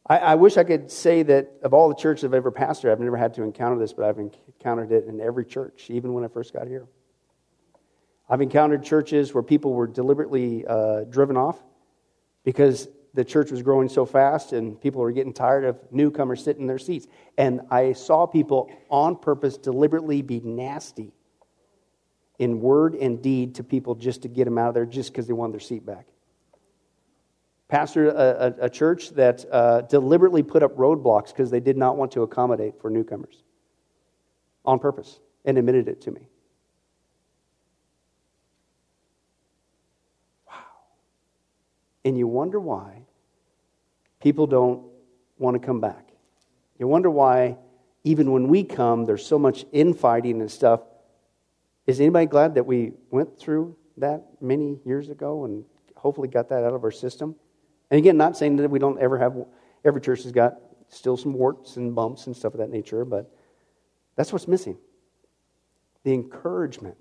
I, I, wish I could say that of all the churches I've ever pastored, I've never had to encounter this, but I've encountered it in every church, even when I first got here. I've encountered churches where people were deliberately uh, driven off because the church was growing so fast and people were getting tired of newcomers sitting in their seats. And I saw people on purpose deliberately be nasty in word and deed to people just to get them out of there just because they wanted their seat back. Pastor a, a, a church that uh, deliberately put up roadblocks because they did not want to accommodate for newcomers on purpose and admitted it to me. And you wonder why people don't want to come back. You wonder why, even when we come, there's so much infighting and stuff. Is anybody glad that we went through that many years ago and hopefully got that out of our system? And again, not saying that we don't ever have, every church has got still some warts and bumps and stuff of that nature, but that's what's missing. The encouragement.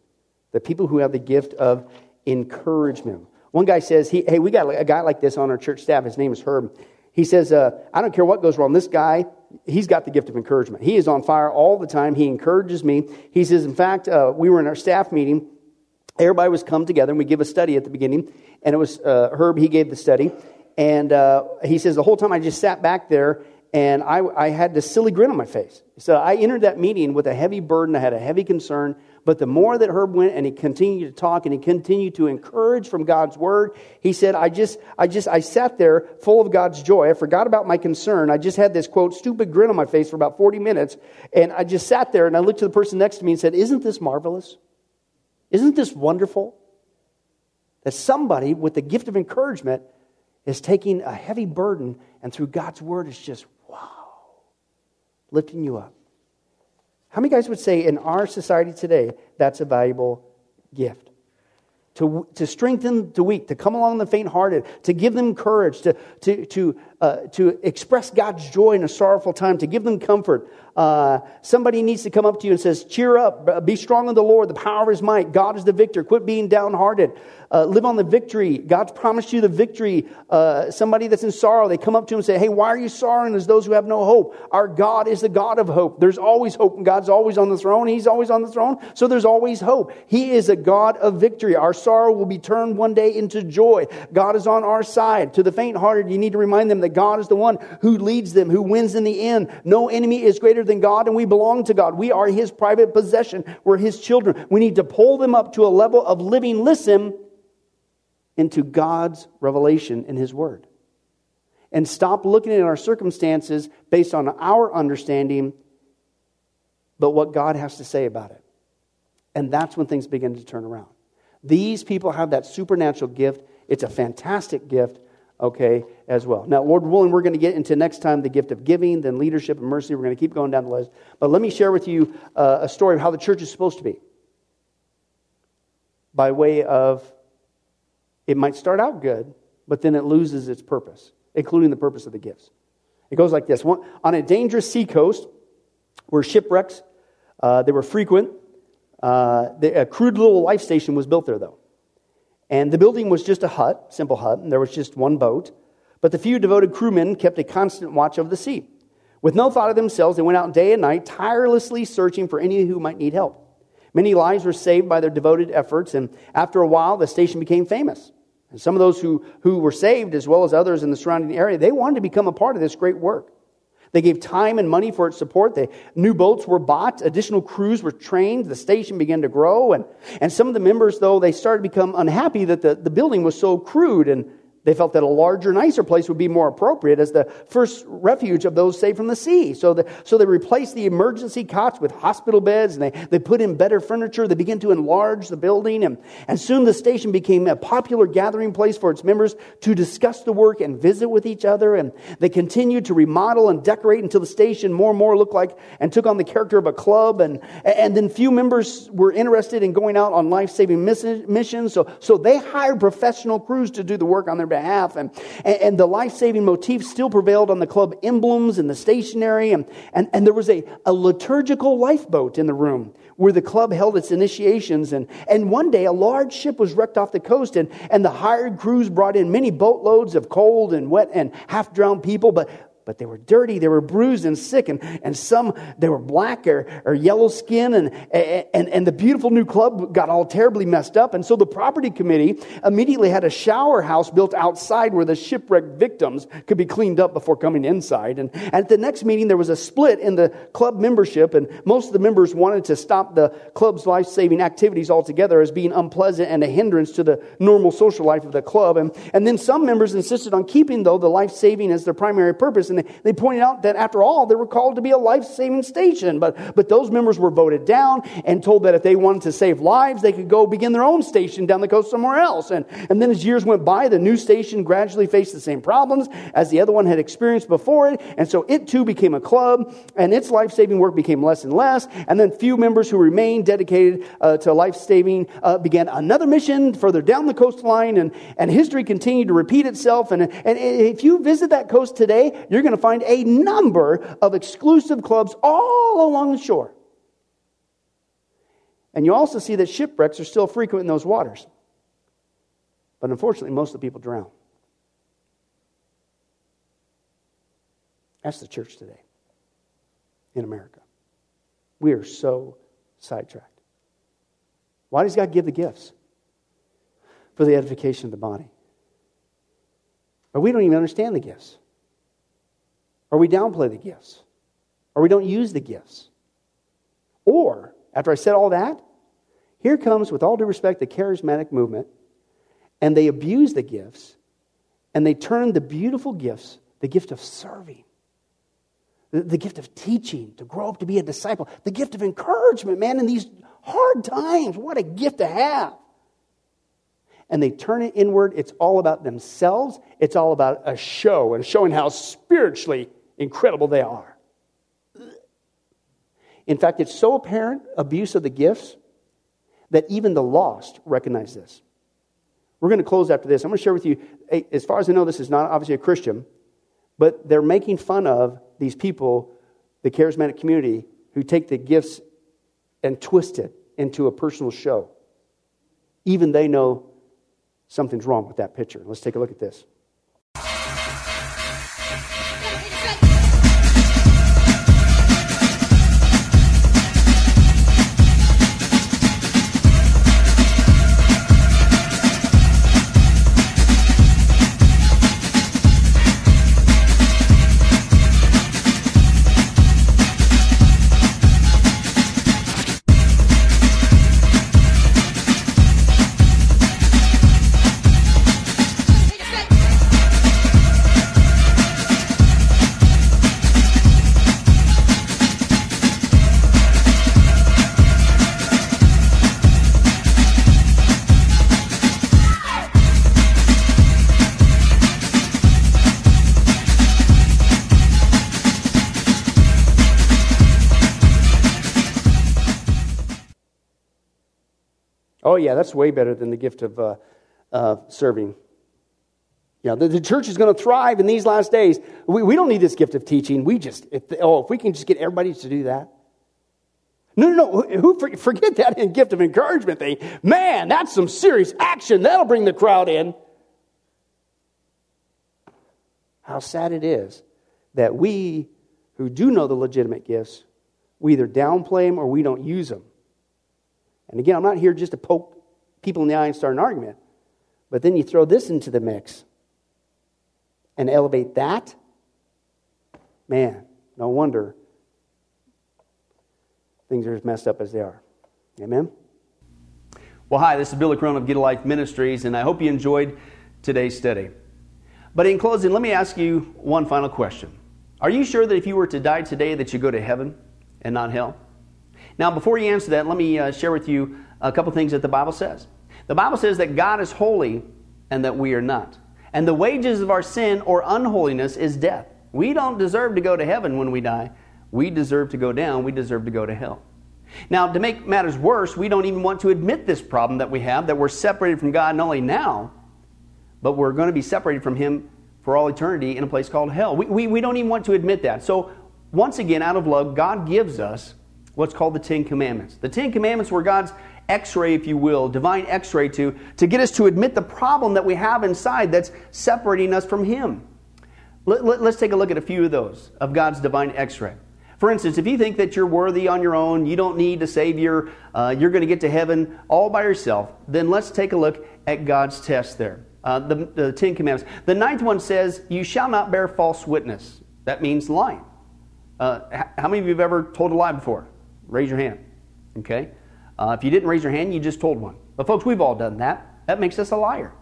The people who have the gift of encouragement. One guy says, he, Hey, we got a guy like this on our church staff. His name is Herb. He says, uh, I don't care what goes wrong. This guy, he's got the gift of encouragement. He is on fire all the time. He encourages me. He says, In fact, uh, we were in our staff meeting. Everybody was come together, and we give a study at the beginning. And it was uh, Herb, he gave the study. And uh, he says, The whole time I just sat back there and I, I had this silly grin on my face. So I entered that meeting with a heavy burden. I had a heavy concern. But the more that Herb went and he continued to talk and he continued to encourage from God's word, he said, I just, I just, I sat there full of God's joy. I forgot about my concern. I just had this quote, stupid grin on my face for about 40 minutes. And I just sat there and I looked to the person next to me and said, Isn't this marvelous? Isn't this wonderful? That somebody with the gift of encouragement is taking a heavy burden and through God's word is just, wow, lifting you up. How many guys would say in our society today that's a valuable gift? To, to strengthen the weak, to come along the faint hearted, to give them courage, to, to, to, uh, to express God's joy in a sorrowful time, to give them comfort. Uh, somebody needs to come up to you and says, Cheer up, be strong in the Lord, the power of his might. God is the victor. Quit being downhearted. Uh, live on the victory. God's promised you the victory. Uh, somebody that's in sorrow, they come up to him and say, Hey, why are you sorrowing as those who have no hope? Our God is the God of hope. There's always hope, and God's always on the throne. He's always on the throne, so there's always hope. He is a God of victory. Our sorrow will be turned one day into joy. God is on our side. To the faint hearted, you need to remind them that God is the one who leads them, who wins in the end. No enemy is greater than God, and we belong to God. We are His private possession. We're His children. We need to pull them up to a level of living, listen, into God's revelation in His Word. And stop looking at our circumstances based on our understanding, but what God has to say about it. And that's when things begin to turn around. These people have that supernatural gift. It's a fantastic gift, okay, as well. Now, Lord willing, we're going to get into next time the gift of giving, then leadership and mercy. We're going to keep going down the list. But let me share with you uh, a story of how the church is supposed to be by way of it might start out good, but then it loses its purpose, including the purpose of the gifts. It goes like this One, On a dangerous sea coast where shipwrecks uh, they were frequent, uh, the, a crude little life station was built there, though. And the building was just a hut, simple hut, and there was just one boat. But the few devoted crewmen kept a constant watch over the sea. With no thought of themselves, they went out day and night, tirelessly searching for any who might need help. Many lives were saved by their devoted efforts, and after a while, the station became famous. And some of those who, who were saved, as well as others in the surrounding area, they wanted to become a part of this great work. They gave time and money for its support. They, new boats were bought. Additional crews were trained. The station began to grow. And, and some of the members, though, they started to become unhappy that the, the building was so crude and they felt that a larger, nicer place would be more appropriate as the first refuge of those saved from the sea. So, the, so they replaced the emergency cots with hospital beds and they, they put in better furniture. They began to enlarge the building. And, and soon the station became a popular gathering place for its members to discuss the work and visit with each other. And they continued to remodel and decorate until the station more and more looked like and took on the character of a club. And, and then few members were interested in going out on life saving missions. So, so they hired professional crews to do the work on their behalf. And, and, the life saving motif still prevailed on the club emblems and the stationery. And, and, and there was a, a liturgical lifeboat in the room where the club held its initiations. And, and one day, a large ship was wrecked off the coast, and, and the hired crews brought in many boatloads of cold and wet and half drowned people. But, but they were dirty, they were bruised and sick, and, and some they were black or, or yellow skin, and, and, and the beautiful new club got all terribly messed up. And so the property committee immediately had a shower house built outside where the shipwrecked victims could be cleaned up before coming inside. And, and at the next meeting, there was a split in the club membership, and most of the members wanted to stop the club's life saving activities altogether as being unpleasant and a hindrance to the normal social life of the club. And, and then some members insisted on keeping, though, the life saving as their primary purpose. And they, they pointed out that after all, they were called to be a life saving station. But, but those members were voted down and told that if they wanted to save lives, they could go begin their own station down the coast somewhere else. And, and then as years went by, the new station gradually faced the same problems as the other one had experienced before it. And so it too became a club, and its life saving work became less and less. And then few members who remained dedicated uh, to life saving uh, began another mission further down the coastline, and, and history continued to repeat itself. And, and if you visit that coast today, you're you're going to find a number of exclusive clubs all along the shore. And you also see that shipwrecks are still frequent in those waters. But unfortunately, most of the people drown. That's the church today in America. We are so sidetracked. Why does God give the gifts? For the edification of the body. But we don't even understand the gifts or we downplay the gifts, or we don't use the gifts. Or, after I said all that, here comes, with all due respect, the charismatic movement, and they abuse the gifts, and they turn the beautiful gifts, the gift of serving, the, the gift of teaching, to grow up to be a disciple, the gift of encouragement, man, in these hard times. What a gift to have and they turn it inward. It's all about themselves. It's all about a show and showing how spiritually incredible they are. In fact, it's so apparent abuse of the gifts that even the lost recognize this. We're going to close after this. I'm going to share with you, as far as I know, this is not obviously a Christian, but they're making fun of these people, the charismatic community, who take the gifts and twist it into a personal show. Even they know something's wrong with that picture. Let's take a look at this. Yeah, that's way better than the gift of uh, uh, serving. Yeah, the, the, church is going to thrive in these last days. We, we don't need this gift of teaching. We just, if, oh, if we can just get everybody to do that. No, no, no. Who, forget that gift of encouragement thing. Man, that's some serious action. That'll bring the crowd in. How sad it is that we who do know the legitimate gifts, we either downplay them or we don't use them. And again, I'm not here just to poke people in the and start an argument. But then you throw this into the mix and elevate that. Man, no wonder things are as messed up as they are. Amen? Well, hi, this is Billy Crone of Get a Life Ministries, and I hope you enjoyed today's study. But in closing, let me ask you one final question. Are you sure that if you were to die today that you go to heaven and not hell? Now, before you answer that, let me uh, share with you a couple things that the Bible says. The Bible says that God is holy and that we are not. And the wages of our sin or unholiness is death. We don't deserve to go to heaven when we die. We deserve to go down. We deserve to go to hell. Now, to make matters worse, we don't even want to admit this problem that we have, that we're separated from God not only now, but we're going to be separated from Him for all eternity in a place called hell. We, we, we don't even want to admit that. So, once again, out of love, God gives us what's called the Ten Commandments. The Ten Commandments were God's x ray, if you will, divine x ray to, to get us to admit the problem that we have inside that's separating us from Him. Let, let, let's take a look at a few of those of God's divine x ray. For instance, if you think that you're worthy on your own, you don't need a Savior, uh, you're going to get to heaven all by yourself, then let's take a look at God's test there. Uh, the, the Ten Commandments. The ninth one says, You shall not bear false witness. That means lying. Uh, how many of you have ever told a lie before? Raise your hand. Okay? Uh, if you didn't raise your hand, you just told one. But, folks, we've all done that. That makes us a liar.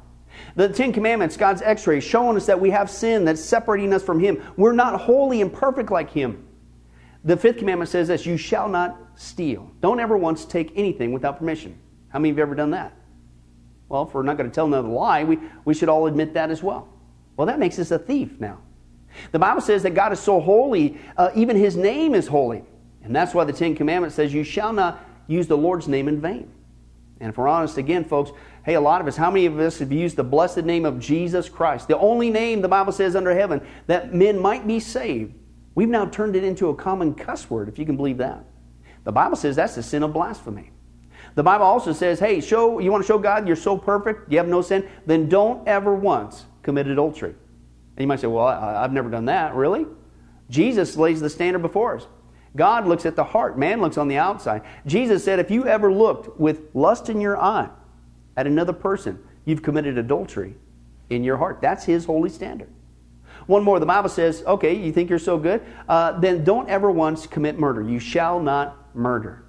The Ten Commandments, God's x ray, showing us that we have sin that's separating us from Him. We're not holy and perfect like Him. The fifth commandment says this you shall not steal. Don't ever once take anything without permission. How many of you have ever done that? Well, if we're not going to tell another lie, we, we should all admit that as well. Well, that makes us a thief now. The Bible says that God is so holy, uh, even His name is holy. And that's why the Ten Commandments says, You shall not use the Lord's name in vain. And if we're honest again, folks, hey, a lot of us, how many of us have used the blessed name of Jesus Christ, the only name the Bible says under heaven that men might be saved? We've now turned it into a common cuss word, if you can believe that. The Bible says that's the sin of blasphemy. The Bible also says, hey, show you want to show God you're so perfect, you have no sin, then don't ever once commit adultery. And you might say, well, I, I've never done that. Really? Jesus lays the standard before us. God looks at the heart, man looks on the outside. Jesus said, if you ever looked with lust in your eye at another person, you've committed adultery in your heart. That's his holy standard. One more, the Bible says, okay, you think you're so good? Uh, then don't ever once commit murder. You shall not murder.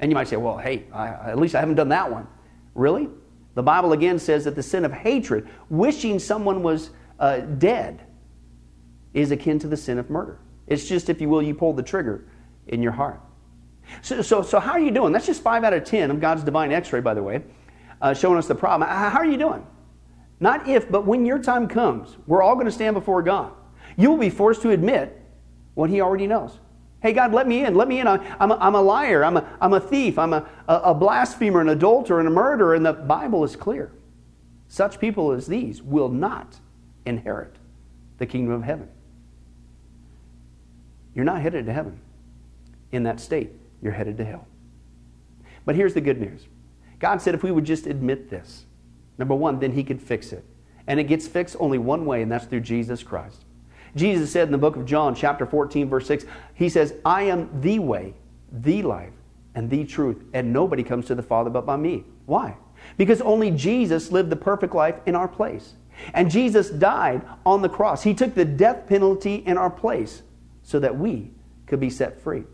And you might say, well, hey, I, at least I haven't done that one. Really? The Bible again says that the sin of hatred, wishing someone was uh, dead, is akin to the sin of murder. It's just, if you will, you pull the trigger in your heart. So, so, so how are you doing? That's just five out of ten of God's divine x ray, by the way, uh, showing us the problem. How are you doing? Not if, but when your time comes, we're all going to stand before God. You will be forced to admit what He already knows. Hey, God, let me in. Let me in. I'm a, I'm a liar. I'm a, I'm a thief. I'm a, a blasphemer, an adulterer, and a murderer. And the Bible is clear. Such people as these will not inherit the kingdom of heaven. You're not headed to heaven in that state. You're headed to hell. But here's the good news God said if we would just admit this, number one, then He could fix it. And it gets fixed only one way, and that's through Jesus Christ. Jesus said in the book of John, chapter 14, verse 6, He says, I am the way, the life, and the truth, and nobody comes to the Father but by me. Why? Because only Jesus lived the perfect life in our place. And Jesus died on the cross. He took the death penalty in our place so that we could be set free.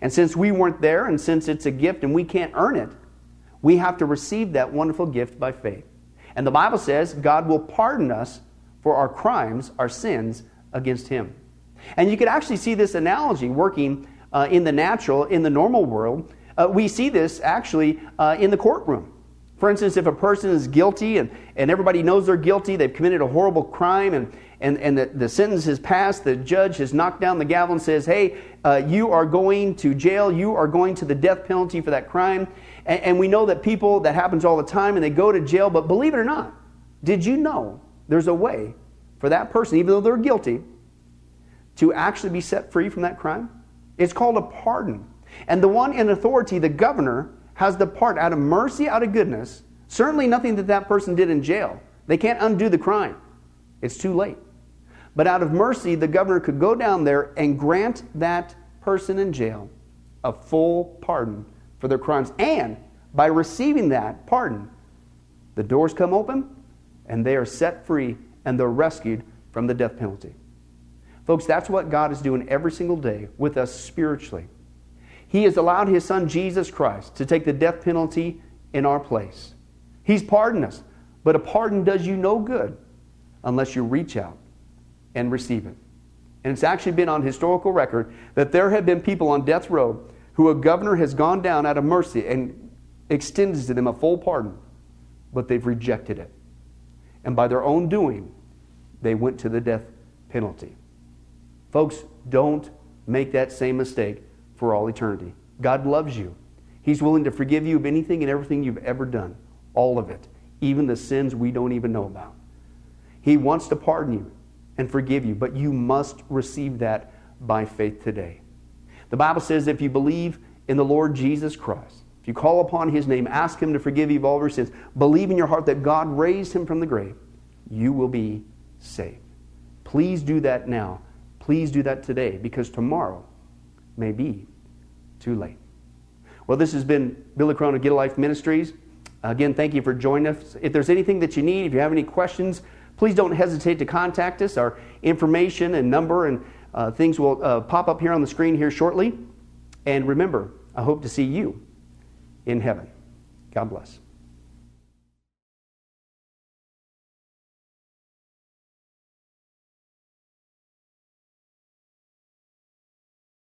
And since we weren't there, and since it's a gift and we can't earn it, we have to receive that wonderful gift by faith. And the Bible says God will pardon us for our crimes, our sins, against him. And you could actually see this analogy working uh, in the natural, in the normal world. Uh, we see this actually uh, in the courtroom. For instance, if a person is guilty and, and everybody knows they're guilty, they've committed a horrible crime, and, and, and the, the sentence has passed, the judge has knocked down the gavel and says, Hey, uh, you are going to jail, you are going to the death penalty for that crime. And, and we know that people, that happens all the time, and they go to jail, but believe it or not, did you know there's a way for that person, even though they're guilty, to actually be set free from that crime? It's called a pardon. And the one in authority, the governor, has the part out of mercy, out of goodness. Certainly nothing that that person did in jail. They can't undo the crime. It's too late. But out of mercy, the governor could go down there and grant that person in jail a full pardon for their crimes. And by receiving that pardon, the doors come open and they are set free and they're rescued from the death penalty. Folks, that's what God is doing every single day with us spiritually. He has allowed His Son Jesus Christ to take the death penalty in our place. He's pardoned us, but a pardon does you no good unless you reach out and receive it. And it's actually been on historical record that there have been people on death row who a governor has gone down out of mercy and extended to them a full pardon, but they've rejected it. And by their own doing, they went to the death penalty. Folks, don't make that same mistake for all eternity. God loves you. He's willing to forgive you of anything and everything you've ever done, all of it, even the sins we don't even know about. He wants to pardon you and forgive you, but you must receive that by faith today. The Bible says if you believe in the Lord Jesus Christ, if you call upon his name, ask him to forgive you of all your sins, believe in your heart that God raised him from the grave, you will be saved. Please do that now. Please do that today because tomorrow may be too late. Well, this has been Billy Crone of Get a Life Ministries. Again, thank you for joining us. If there's anything that you need, if you have any questions, please don't hesitate to contact us. Our information and number and uh, things will uh, pop up here on the screen here shortly. And remember, I hope to see you in heaven. God bless.